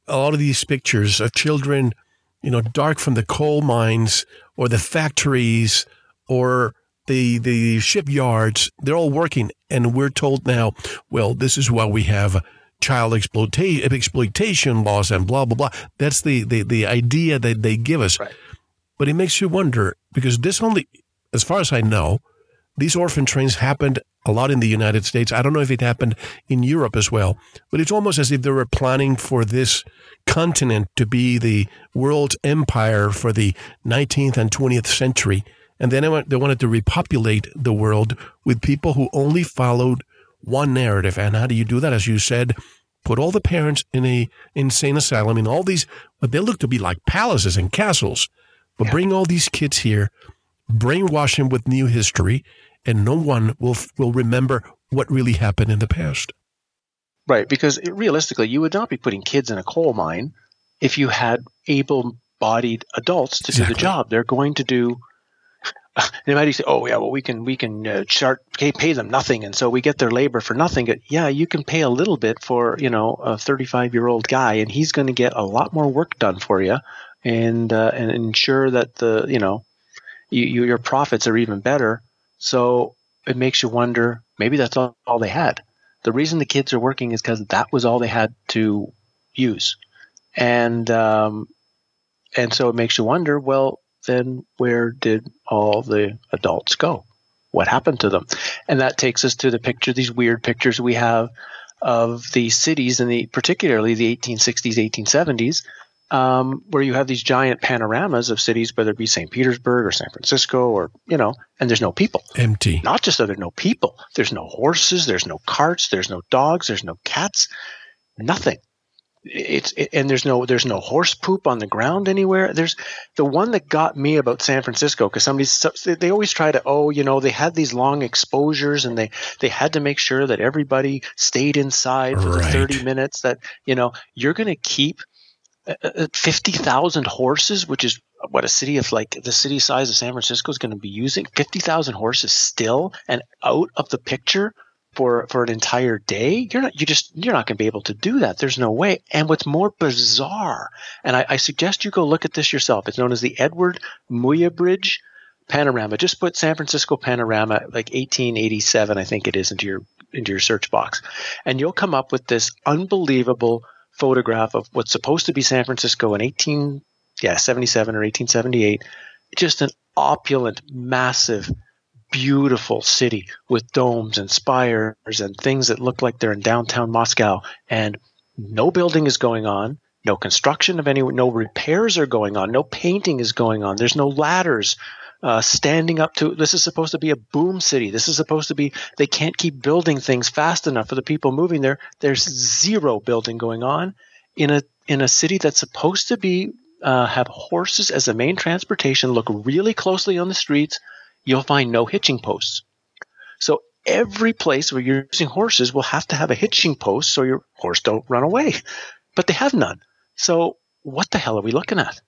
a lot of these pictures of children, you know, dark from the coal mines or the factories or the the shipyards, they're all working, and we're told now, well, this is why we have child exploitation exploitation laws and blah blah blah. That's the the, the idea that they give us. Right. But it makes you wonder because this only, as far as I know, these orphan trains happened a lot in the United States. I don't know if it happened in Europe as well, but it's almost as if they were planning for this continent to be the world empire for the 19th and 20th century. And then they wanted to repopulate the world with people who only followed one narrative. And how do you do that? As you said, put all the parents in a insane asylum in all these, but they look to be like palaces and castles. But yeah. bring all these kids here, brainwash them with new history, and no one will will remember what really happened in the past. Right, because realistically, you would not be putting kids in a coal mine if you had able-bodied adults to exactly. do the job. They're going to do they might say, "Oh yeah, well we can we can uh, chart pay, pay them nothing, and so we get their labor for nothing." But yeah, you can pay a little bit for you know a 35 year old guy, and he's going to get a lot more work done for you, and uh, and ensure that the you know you, you, your profits are even better. So it makes you wonder maybe that's all, all they had. The reason the kids are working is because that was all they had to use, and um, and so it makes you wonder. Well, then where did all the adults go? What happened to them? And that takes us to the picture, these weird pictures we have of the cities in the particularly the 1860s, 1870s, um, where you have these giant panoramas of cities, whether it be St. Petersburg or San Francisco or, you know, and there's no people. Empty. Not just that there's no people. There's no horses, there's no carts, there's no dogs, there's no cats, nothing it's it, and there's no there's no horse poop on the ground anywhere there's the one that got me about san francisco because somebody they always try to oh you know they had these long exposures and they they had to make sure that everybody stayed inside for right. the 30 minutes that you know you're going to keep uh, uh, 50,000 horses which is what a city of like the city size of san francisco is going to be using 50,000 horses still and out of the picture for for an entire day? You're not you just you're not going to be able to do that. There's no way. And what's more bizarre and I, I, suggest you go look at this yourself. It's known as the edward muybridge panorama. Just put san francisco panorama like 1887 i think it is into your into your search box. And you'll come up with this unbelievable photograph of what's supposed to be san francisco in 18 yeah 77 or 1878 just an opulent massive beautiful city with domes and spires and things that look like they're in downtown Moscow. And no building is going on, no construction of any, no repairs are going on, no painting is going on. There's no ladders uh, standing up to. This is supposed to be a boom city. This is supposed to be. They can't keep building things fast enough for the people moving there. There's zero building going on in a in a city that's supposed to be uh, have horses as the main transportation. Look really closely on the streets you'll find no hitching posts. So every place where you're using horses will have to have a hitching post so your horse don't run away. But they have none. So what the hell are we looking at?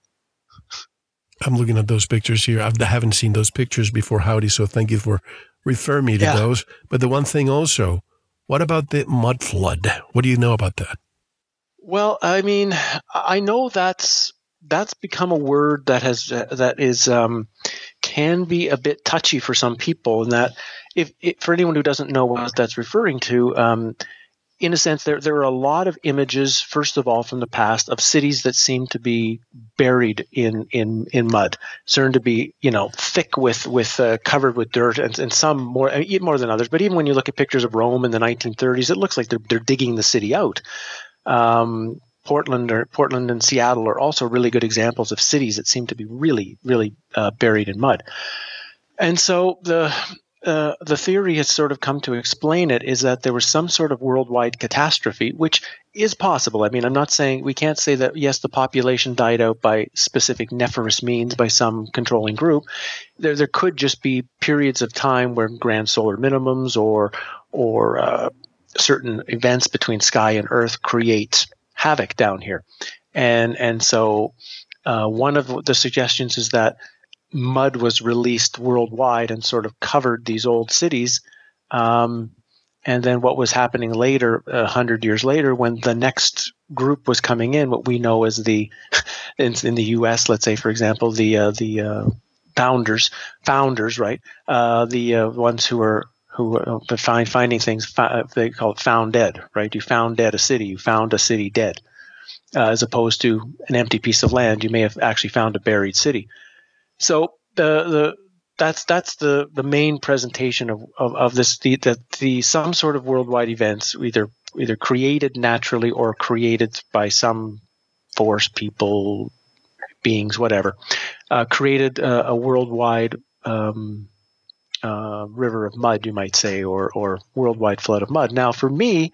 I'm looking at those pictures here. I haven't seen those pictures before, Howdie. So thank you for referring me to yeah. those. But the one thing also, what about the mud flood? What do you know about that? Well, I mean, I know that's that's become a word that has that is um, can be a bit touchy for some people, and that if, if, for anyone who doesn't know what that's referring to, um, in a sense, there there are a lot of images, first of all, from the past of cities that seem to be buried in in in mud, certain to be you know thick with with uh, covered with dirt, and, and some more more than others. But even when you look at pictures of Rome in the 1930s, it looks like they're they're digging the city out. Um, Portland or Portland and Seattle are also really good examples of cities that seem to be really really uh, buried in mud. And so the uh, the theory has sort of come to explain it is that there was some sort of worldwide catastrophe, which is possible. I mean, I'm not saying we can't say that yes, the population died out by specific nefarious means by some controlling group. There, there could just be periods of time where grand solar minimums or or uh, certain events between sky and earth create havoc down here, and and so uh, one of the suggestions is that mud was released worldwide and sort of covered these old cities. Um, and then what was happening later, a hundred years later, when the next group was coming in, what we know as the, in, in the U.S., let's say, for example, the uh, the uh, founders, founders, right? Uh, the uh, ones who are who uh, find finding things, they call it found dead, right? You found dead a city, you found a city dead, uh, as opposed to an empty piece of land. You may have actually found a buried city. So the the that's that's the the main presentation of of, of this the, the some sort of worldwide events either either created naturally or created by some force, people, beings, whatever, uh, created a, a worldwide um, uh, river of mud, you might say, or or worldwide flood of mud. Now, for me,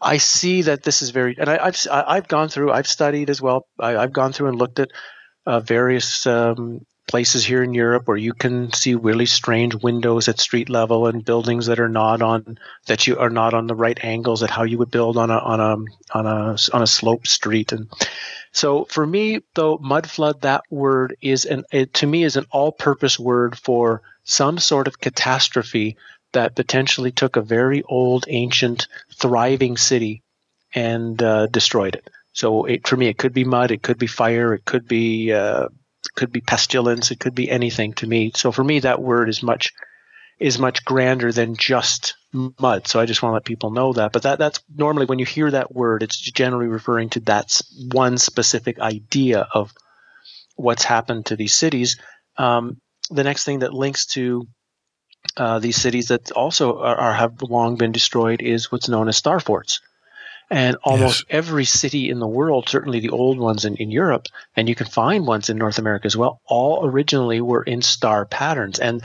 I see that this is very, and I, have I've gone through, I've studied as well. I, have gone through and looked at uh, various um, places here in Europe where you can see really strange windows at street level and buildings that are not on that you are not on the right angles at how you would build on a on a on a on a slope street and so for me though mud flood that word is an it, to me is an all-purpose word for some sort of catastrophe that potentially took a very old ancient thriving city and uh, destroyed it so it, for me, it could be mud, it could be fire, it could be uh, could be pestilence, it could be anything to me. So for me, that word is much is much grander than just mud. So I just want to let people know that. But that that's normally when you hear that word, it's generally referring to that one specific idea of what's happened to these cities. Um, the next thing that links to uh, these cities that also are, are, have long been destroyed is what's known as star forts. And almost yes. every city in the world, certainly the old ones in, in Europe, and you can find ones in North America as well, all originally were in star patterns. And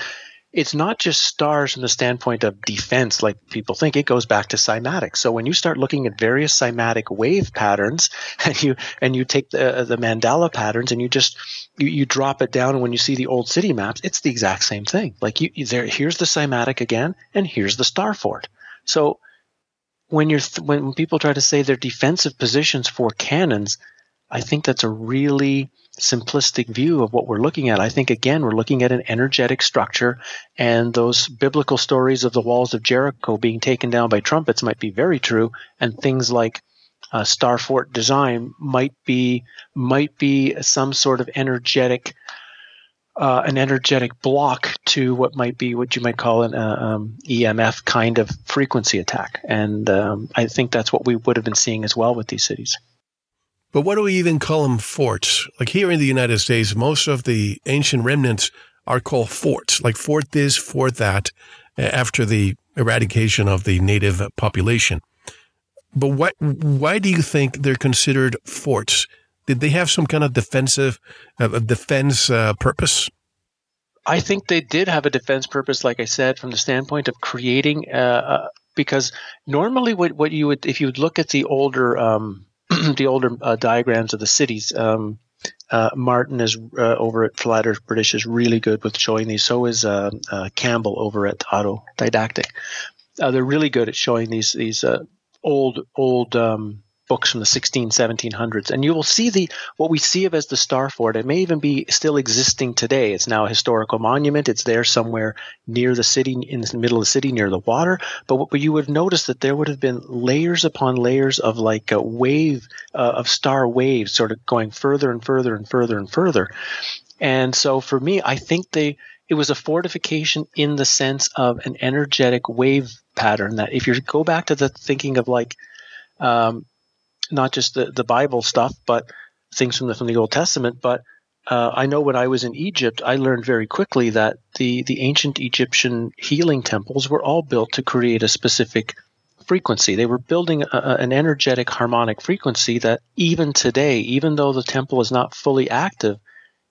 it's not just stars from the standpoint of defense, like people think. It goes back to cymatics. So when you start looking at various cymatic wave patterns, and you and you take the uh, the mandala patterns and you just you, you drop it down, and when you see the old city maps, it's the exact same thing. Like you, there, here's the cymatic again, and here's the star fort. So when you're th- when people try to say they're defensive positions for cannons, I think that's a really simplistic view of what we're looking at. I think again we're looking at an energetic structure, and those biblical stories of the walls of Jericho being taken down by trumpets might be very true, and things like uh, Star Fort design might be might be some sort of energetic uh, an energetic block to what might be what you might call an uh, um, EMF kind of frequency attack. And um, I think that's what we would have been seeing as well with these cities. But what do we even call them forts? Like here in the United States, most of the ancient remnants are called forts, like fort this, fort that, after the eradication of the native population. But what, why do you think they're considered forts? Did they have some kind of defensive, uh, defense uh, purpose? I think they did have a defense purpose, like I said, from the standpoint of creating. Uh, uh because normally, what, what you would, if you would look at the older, um, the older uh, diagrams of the cities, um, Uh, Martin is uh, over at Flat Earth British is really good with showing these. So is uh, uh Campbell over at Autodidactic. They're really good at showing these these old old um, books from the 16 1700s and you will see the what we see of as the star fort it. May even be still existing today. It's now a historical monument. It's there somewhere near the city in the middle of the city near the water. But, but you would notice that there would have been layers upon layers of like a wave uh, of star waves sort of going further and further and further and further. And so for me i think they it was a fortification in the sense of an energetic wave pattern that if you go back to the thinking of like um, not just the, the Bible stuff, but things from the from the Old Testament. But uh, I know when I was in Egypt, I learned very quickly that the the ancient Egyptian healing temples were all built to create a specific frequency. They were building a, an energetic harmonic frequency that even today, even though the temple is not fully active,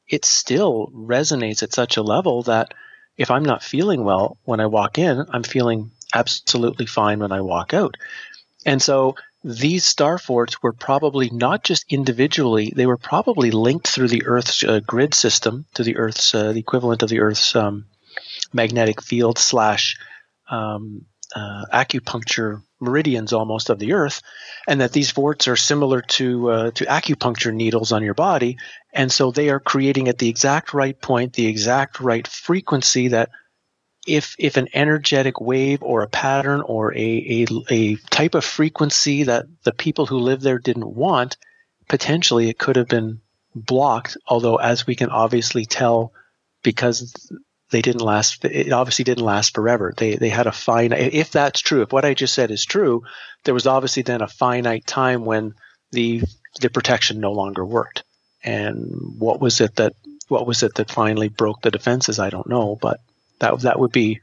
it still resonates at such a level that if I'm not feeling well when I walk in, I'm feeling absolutely fine when I walk out. And so these star forts were probably not just individually, they were probably linked through the Earth's uh, grid system to the Earth's, uh, the equivalent of the Earth's um, magnetic field slash um, uh, acupuncture meridians almost of the Earth, and that these forts are similar to uh, to acupuncture needles on your body, and so they are creating at the exact right point, the exact right frequency that if if an energetic wave or a pattern or a, a, a type of frequency that the people who live there didn't want, potentially it could have been blocked. Although, as we can obviously tell, because they didn't last, it obviously didn't last forever. They they had a finite. If that's true, if what I just said is true, there was obviously then a finite time when the the protection no longer worked. And what was it that what was it that finally broke the defenses? I don't know, but that that would be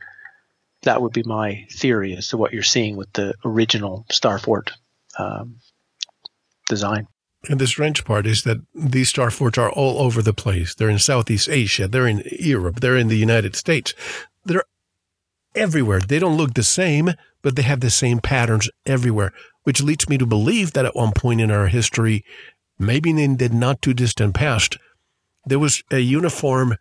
that would be my theory as to what you're seeing with the original Starfort um, design. And the strange part is that these star forts are all over the place. They're in Southeast Asia. They're in Europe. They're in the United States. They're everywhere. They don't look the same, but they have the same patterns everywhere, which leads me to believe that at one point in our history, maybe in the not too distant past, there was a uniform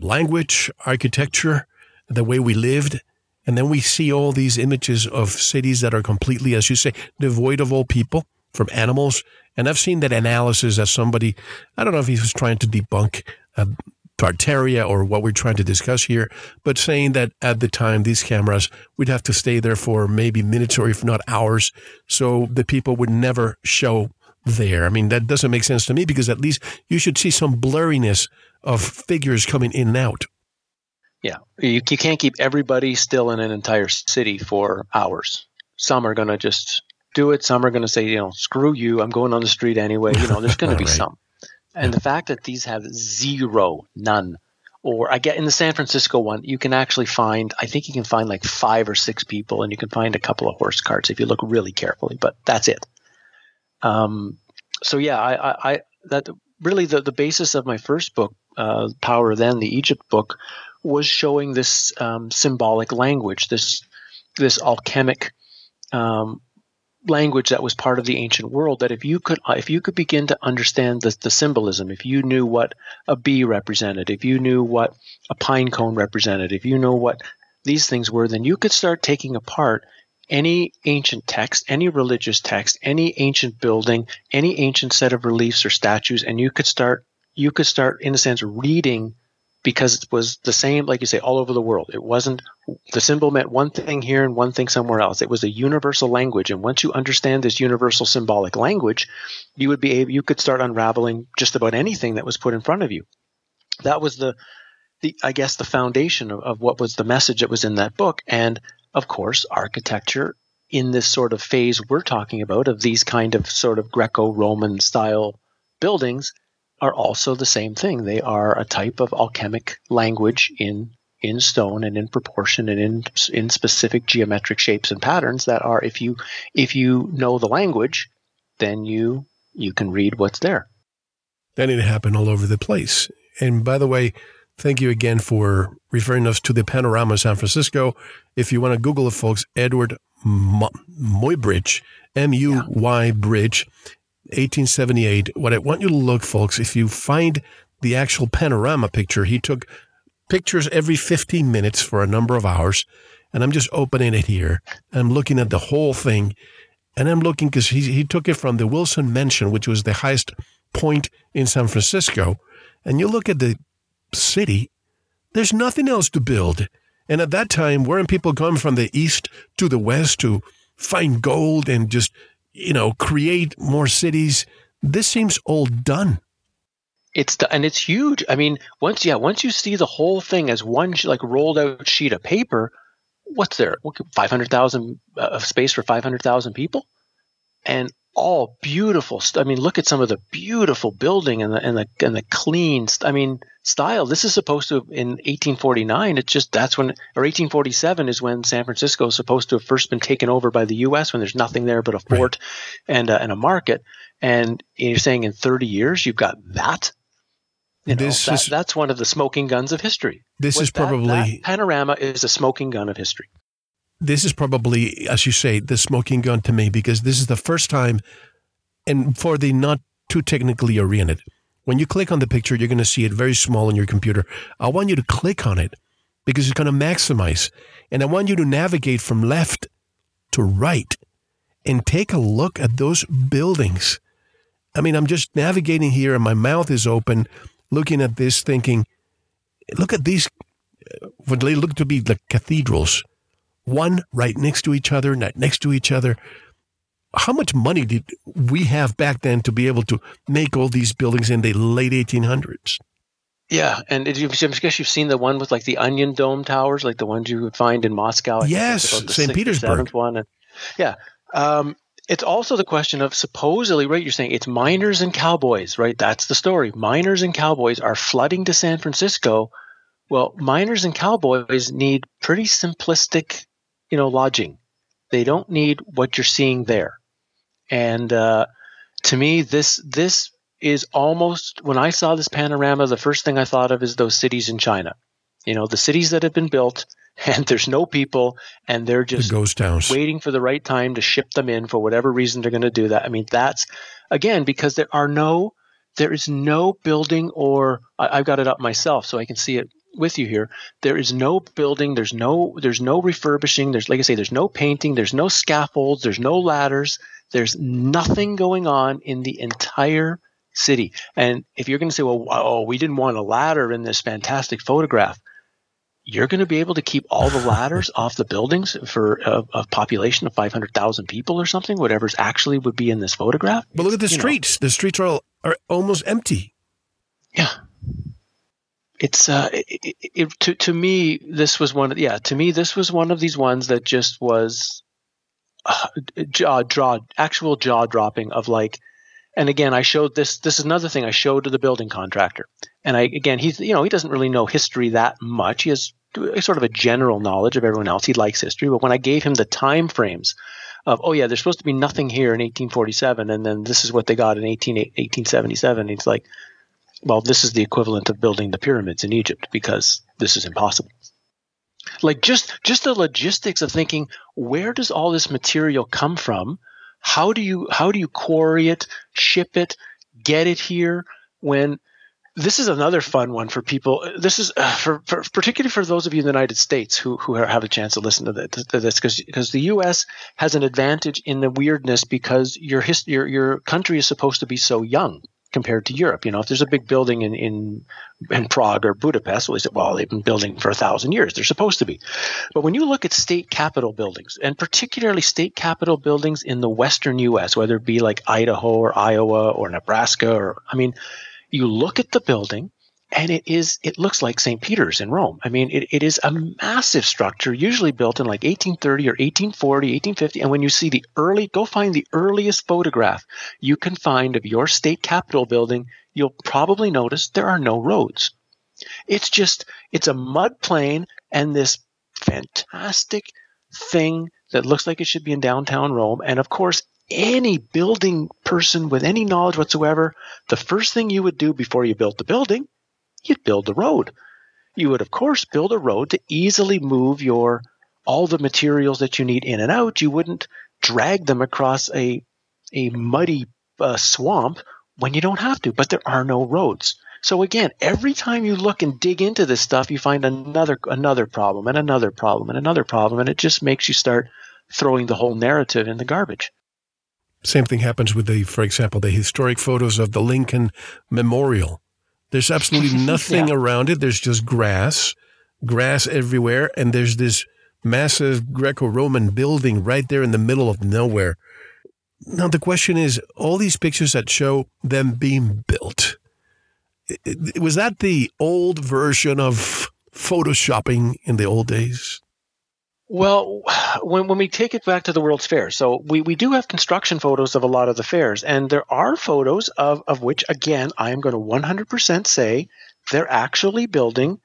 language, architecture, the way we lived. And then we see all these images of cities that are completely, as you say, devoid of all people, from animals. And I've seen that analysis as somebody, I don't know if he was trying to debunk uh, Tartaria or what we're trying to discuss here, but saying that at the time, these cameras would have to stay there for maybe minutes or if not hours. So the people would never show there. I mean, that doesn't make sense to me because at least you should see some blurriness of figures coming in and out. Yeah, you, you can't keep everybody still in an entire city for hours. Some are going to just do it. Some are going to say, you know, screw you. I'm going on the street anyway. You know, there's going to be right. some. And the fact that these have zero, none, or I get in the San Francisco one, you can actually find, I think you can find like five or six people and you can find a couple of horse carts if you look really carefully, but that's it. Um, so yeah, I, I, I, that really the, the basis of my first book, uh, Power Then, the Egypt book, was showing this um, symbolic language, this this alchemic um, language that was part of the ancient world. That if you could if you could begin to understand the, the symbolism, if you knew what a bee represented, if you knew what a pine cone represented, if you know what these things were, then you could start taking apart any ancient text, any religious text, any ancient building, any ancient set of reliefs or statues, and you could start you could start in a sense reading because it was the same, like you say, all over the world. It wasn't the symbol meant one thing here and one thing somewhere else. It was a universal language, and once you understand this universal symbolic language, you would be able, you could start unraveling just about anything that was put in front of you. That was the, the I guess, the foundation of, of what was the message that was in that book, and of course, architecture in this sort of phase we're talking about of these kind of sort of Greco-Roman style buildings are also the same thing. They are a type of alchemic language in in stone and in proportion and in in specific geometric shapes and patterns that are if you if you know the language, then you you can read what's there. Then it happened all over the place. And by the way, thank you again for referring us to the Panorama San Francisco. If you want to Google it, folks, Edward Muybridge, M U Y Bridge 1878. What I want you to look, folks, if you find the actual panorama picture, he took pictures every 15 minutes for a number of hours. And I'm just opening it here. I'm looking at the whole thing. And I'm looking because he, he took it from the Wilson Mansion, which was the highest point in San Francisco. And you look at the city, there's nothing else to build. And at that time, weren't people coming from the east to the west to find gold and just, you know, create more cities? This seems all done. It's the, and it's huge. I mean, once yeah, once you see the whole thing as one like rolled out sheet of paper, what's there? Five hundred thousand uh, of space for five hundred thousand people, and all beautiful. St- I mean, look at some of the beautiful building and the and the and the clean. St- I mean, style. This is supposed to in 1849. It's just that's when or 1847 is when San Francisco is supposed to have first been taken over by the U.S. when there's nothing there but a fort right. and uh, and a market. And you're saying in 30 years you've got that. You know, this that, is, that's one of the smoking guns of history. This what is probably that panorama is a smoking gun of history this is probably, as you say, the smoking gun to me because this is the first time, and for the not too technically oriented, when you click on the picture, you're going to see it very small on your computer. I want you to click on it because it's going to maximize. And I want you to navigate from left to right and take a look at those buildings. I mean, I'm just navigating here and my mouth is open looking at this, thinking, look at these, uh, what they look to be the cathedrals one right next to each other, not next to each other. How much money did we have back then to be able to make all these buildings in the late 1800s? Yeah, and you, I guess you've seen the one with like the onion dome towers, like the ones you would find in Moscow. I yes, St. Petersburg. One, and, yeah. Um, it's also the question of supposedly, right? You're saying it's miners and cowboys, right? That's the story. Miners and cowboys are flooding to San Francisco. Well, miners and cowboys need pretty simplistic you know, lodging. They don't need what you're seeing there. And uh, to me, this this is almost when I saw this panorama, the first thing I thought of is those cities in China. You know, the cities that have been built and there's no people and they're just the ghost towns. waiting for the right time to ship them in for whatever reason they're going to do that. I mean, that's again because there are no there is no building or I, have got it up myself so I can see it with you here. There is no building. There's no there's no refurbishing. There's like I say, there's no painting. There's no scaffolds. There's no ladders. There's nothing going on in the entire city. And if you're going to say, well, oh, we didn't want a ladder in this fantastic photograph, you're going to be able to keep all the ladders off the buildings for a, a population of 500,000 people or something, whatever's actually would be in this photograph. But look at the streets. Know. The streets are, all, are almost empty. Yeah it's uh, it, it, to to me this was one of yeah to me this was one of these ones that just was uh, jaw draw actual jaw dropping of like and again I showed this this is another thing I showed to the building contractor. And I again he's you know he doesn't really know history that much. He has sort of a general knowledge of everyone else. He likes history. But when I gave him the time frames of oh yeah there's supposed to be nothing here in 1847 and then this is what they got in 18, 1877 he's like well, this is the equivalent of building the pyramids in Egypt because this is impossible. Like just just the logistics of thinking, where does all this material come from? How do you how do you quarry it, ship it, get it here? When this is another fun one for people. This is uh, for, for, particularly for those of you in the United States who who have a chance to listen to, this because because the U.S. has an advantage in the weirdness because your his, your your country is supposed to be so young compared to Europe. You know, if there's a big building in in, in Prague or Budapest, well, they say, well, they've been building for a thousand years. They're supposed to be. But when you look at state capitol buildings, and particularly state capitol buildings in the western U.S., whether it be like Idaho or Iowa or Nebraska, or I mean, you look at the building and it is it looks like St. Peter's in Rome. I mean, it, it is a massive structure, usually built in like 1830 or 1840, 1850. And when you see the early, go find the earliest photograph you can find of your state capitol building. You'll probably notice there are no roads. It's just it's a mud plain and this fantastic thing that looks like it should be in downtown Rome. And of course, any building person with any knowledge whatsoever, the first thing you would do before you built the building you'd build the road. You would, of course, build a road to easily move your all the materials that you need in and out. You wouldn't drag them across a a muddy uh, swamp when you don't have to, but there are no roads. So again, every time you look and dig into this stuff, you find another another problem and another problem and another problem, and it just makes you start throwing the whole narrative in the garbage. Same thing happens with the, for example, the historic photos of the Lincoln Memorial. There's absolutely nothing yeah. around it. There's just grass, grass everywhere, and there's this massive Greco-Roman building right there in the middle of nowhere. Now the question is, all these pictures that show them being built was that the old version of photoshopping in the old days? Well, when, when we take it back to the World's Fair, so we, we do have construction photos of a lot of the fairs, and there are photos of, of which, again, I am going to 100% say they're actually building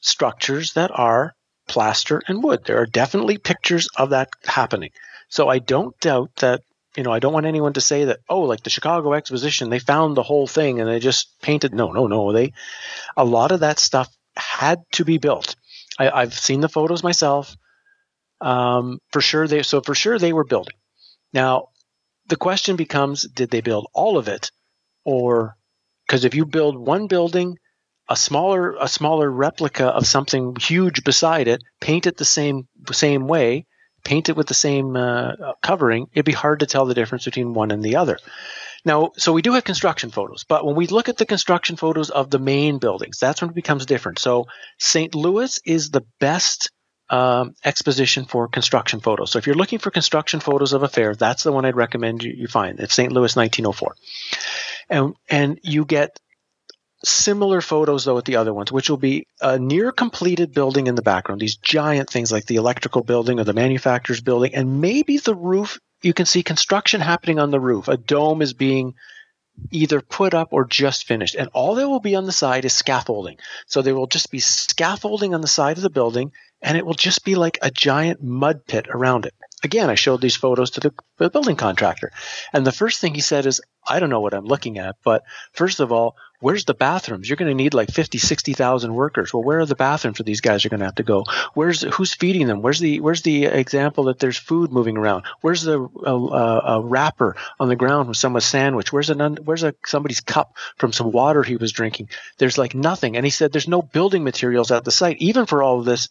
structures that are plaster and wood. There are definitely pictures of that happening. So I don't doubt that you know, I don't want anyone to say that, oh, like the Chicago Exposition, they found the whole thing and they just painted. No, no, no. They, a lot of that stuff had to be built. I, have seen the photos myself. Um, for sure, they so for sure they were building. Now, the question becomes: Did they build all of it, or because if you build one building, a smaller a smaller replica of something huge beside it, paint it the same same way, paint it with the same uh, covering, it'd be hard to tell the difference between one and the other. Now, so we do have construction photos, but when we look at the construction photos of the main buildings, that's when it becomes different. So St. Louis is the best um, exposition for construction photos. So if you're looking for construction photos of a fair, that's the one I'd recommend you, you find. It's St. Louis 1904. And, and you get similar photos though with the other ones, which will be a near completed building in the background, these giant things like the electrical building or the manufacturer's building, and maybe the roof. You can see construction happening on the roof. A dome is being either put up or just finished. And all there will be on the side is scaffolding. So there will just be scaffolding on the side of the building, and it will just be like a giant mud pit around it. Again, I showed these photos to the, building contractor. And the first thing he said is, I don't know what I'm looking at, but first of all, where's the bathrooms? You're going to need like 50, 60,000 workers. Well, where are the bathrooms for these guys are going to have to go? Where's who's feeding them? Where's the where's the example that there's food moving around? Where's the uh, wrapper on the ground with someone's sandwich? Where's an where's a somebody's cup from some water he was drinking? There's like nothing. And he said there's no building materials at the site, even for all of this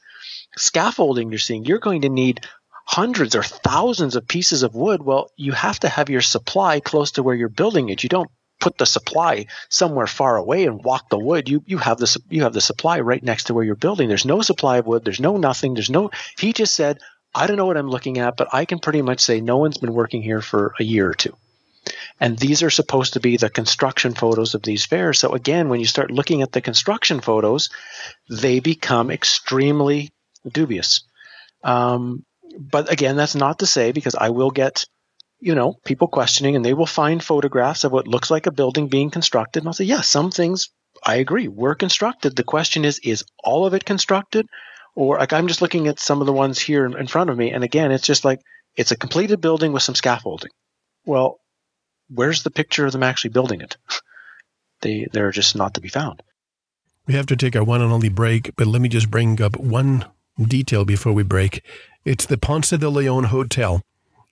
scaffolding you're seeing. You're going to need hundreds or thousands of pieces of wood. Well, you have to have your supply close to where you're building it. You don't put the supply somewhere far away and walk the wood. You you have the you have the supply right next to where you're building. There's no supply of wood. There's no nothing. There's no. He just said, I don't know what I'm looking at, but I can pretty much say no one's been working here for a year or two. And these are supposed to be the construction photos of these fairs. So again, when you start looking at the construction photos, they become extremely dubious. Um, but again, that's not to say because I will get you know, people questioning and they will find photographs of what looks like a building being constructed. And I'll say, yeah, some things I agree were constructed. The question is, is all of it constructed? Or like I'm just looking at some of the ones here in front of me. And again, it's just like, it's a completed building with some scaffolding. Well, where's the picture of them actually building it? they, they're just not to be found. We have to take our one and only break, but let me just bring up one detail before we break. It's the Ponce de Leon Hotel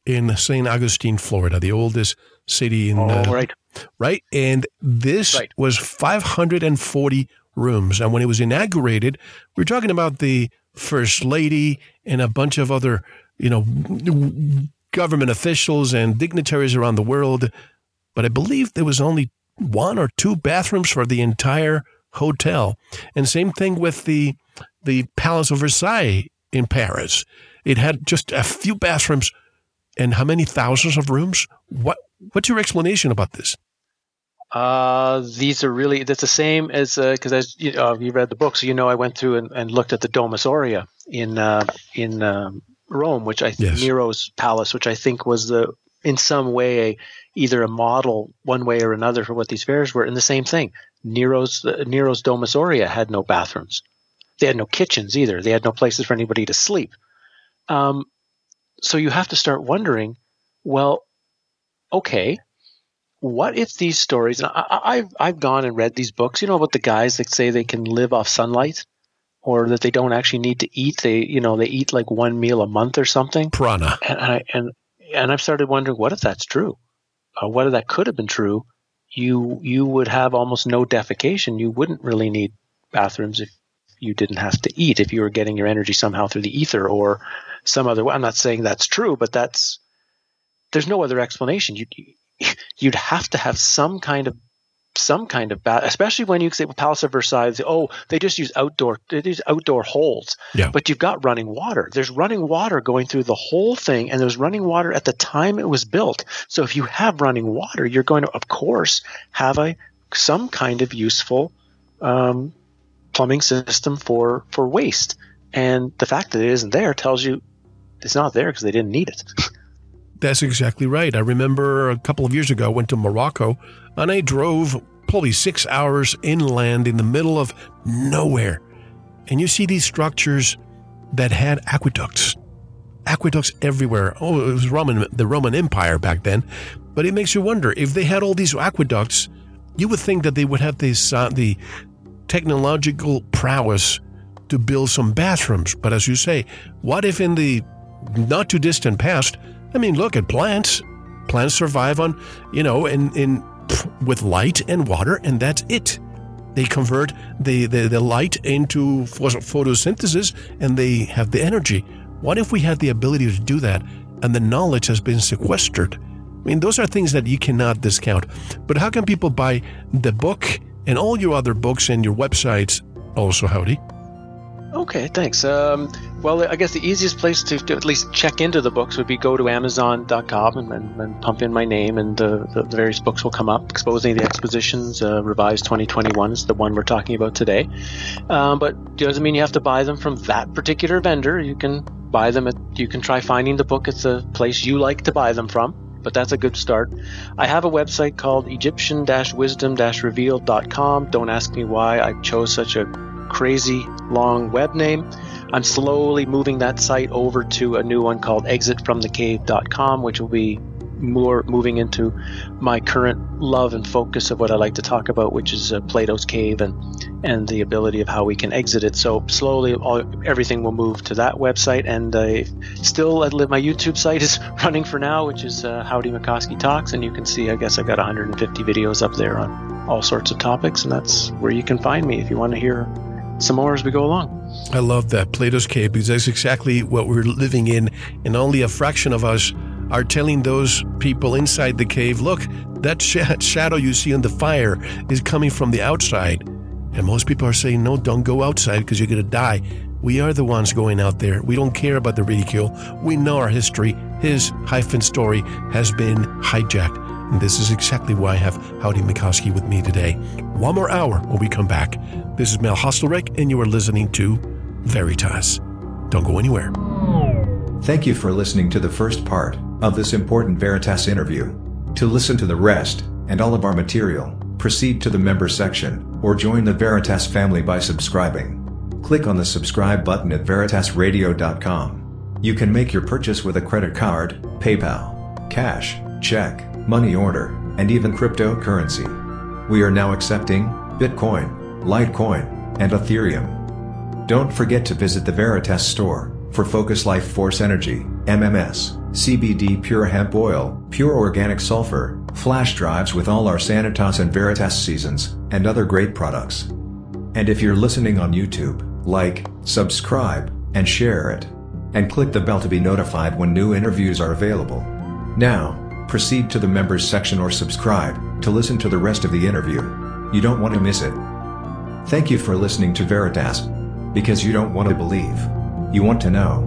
in St. Augustine, Florida, the oldest city in. Uh, right. Right. And this right. was 540 rooms. And when it was inaugurated, we are talking about the first lady and a bunch of other, you know, government officials and dignitaries around the world. But I believe there was only one or two bathrooms for the entire hotel. And same thing with the the Palace of Versailles in Paris. It had just a few bathrooms and how many thousands of rooms? What what's your explanation about this? Uh, these are really that's the same as because uh, as you, uh, you read the book, so you know I went through and, and looked at the Domus Aurea in uh, in um, Rome, which I think yes. Nero's palace, which I think was the in some way a, either a model one way or another for what these fairs were. And the same thing, Nero's uh, Nero's Domus Aurea had no bathrooms, they had no kitchens either, they had no places for anybody to sleep. Um, so you have to start wondering, well, okay, what if these stories? And I, have I've gone and read these books, you know, about the guys that say they can live off sunlight, or that they don't actually need to eat. They you know they eat like one meal a month or something. Prana. And I and and I've started wondering, what if that's true? uh, whether that could have been true, you you would have almost no defecation. You wouldn't really need bathrooms if you didn't have to eat. If you were getting your energy somehow through the ether or some other way. I'm not saying that's true, but that's there's no other explanation. You you'd have to have some kind of some kind of bat, especially when you say Palace of Versailles. Oh, they just use outdoor they use outdoor holes. Yeah. But you've got running water. There's running water going through the whole thing, and there's running water at the time it was built. So if you have running water, you're going to, of course, have a some kind of useful um, plumbing system for for waste. And the fact that it isn't there tells you it's not there because they didn't need it. That's exactly right. I remember a couple of years ago, I went to Morocco and I drove probably six hours inland in the middle of nowhere. And you see these structures that had aqueducts, aqueducts everywhere. Oh, it was Roman, the Roman Empire back then. But it makes you wonder if they had all these aqueducts, you would think that they would have this uh, the technological prowess to build some bathrooms. But as you say, what if in the not too distant past I mean, look at plants. Plants survive on, you know, in, in with light and water, and that's it. They convert the, the, the light into photosynthesis and they have the energy. What if we had the ability to do that and the knowledge has been sequestered? I mean, those are things that you cannot discount. But how can people buy the book and all your other books and your websites also, Howdie? Okay, thanks. Um, well, I guess the easiest place to, to, at least check into the books would be go to Amazon.com and, and, and pump in my name, and the, the, various books will come up. Exposing the Expositions, uh, Revised 2021 is the one we're talking about today. Um, but doesn't mean you have to buy them from that particular vendor. You can buy them at, you can try finding the book at the place you like to buy them from but that's a good start. I have a website called Egyptian-wisdom-revealed.com. Don't ask me why I chose such a crazy long web name. I'm slowly moving that site over to a new one called exitfromthecave.com, which will be more moving into my current love and focus of what I like to talk about, which is uh, Plato's cave and and the ability of how we can exit it. So slowly, all, everything will move to that website, and uh, still, I live, my YouTube site is running for now, which is uh, Howdie Mickoski Talks, and you can see, I guess, I've got 150 videos up there on all sorts of topics, and that's where you can find me if you want to hear some more as we go along. I love that Plato's cave because that's exactly what we're living in, and only a fraction of us are telling those people inside the cave, look, that sh- shadow you see on the fire is coming from the outside. And most people are saying, no, don't go outside because you're going to die. We are the ones going out there. We don't care about the ridicule. We know our history. His hyphen story has been hijacked. And this is exactly why I have Howdie Mickoski with me today. One more hour when we come back. This is Mel Hostelrick, and you are listening to Veritas. Don't go anywhere. Thank you for listening to the first part of this important Veritas interview. To listen to the rest, and all of our material, proceed to the member section, or join the Veritas family by subscribing. Click on the subscribe button at veritasradio.com. You can make your purchase with a credit card, PayPal, cash, check, money order, and even cryptocurrency. We are now accepting Bitcoin, Litecoin, and Ethereum. Don't forget to visit the Veritas store for Focus Life Force Energy, MMS, CBD Pure Hemp Oil, Pure Organic Sulfur, flash drives with all our Sanitas and Veritas seasons, and other great products. And if you're listening on YouTube, like, subscribe, and share it. And click the bell to be notified when new interviews are available. Now, proceed to the members section or subscribe to listen to the rest of the interview. You don't want to miss it. Thank you for listening to Veritas. Because you don't want to believe. You want to know.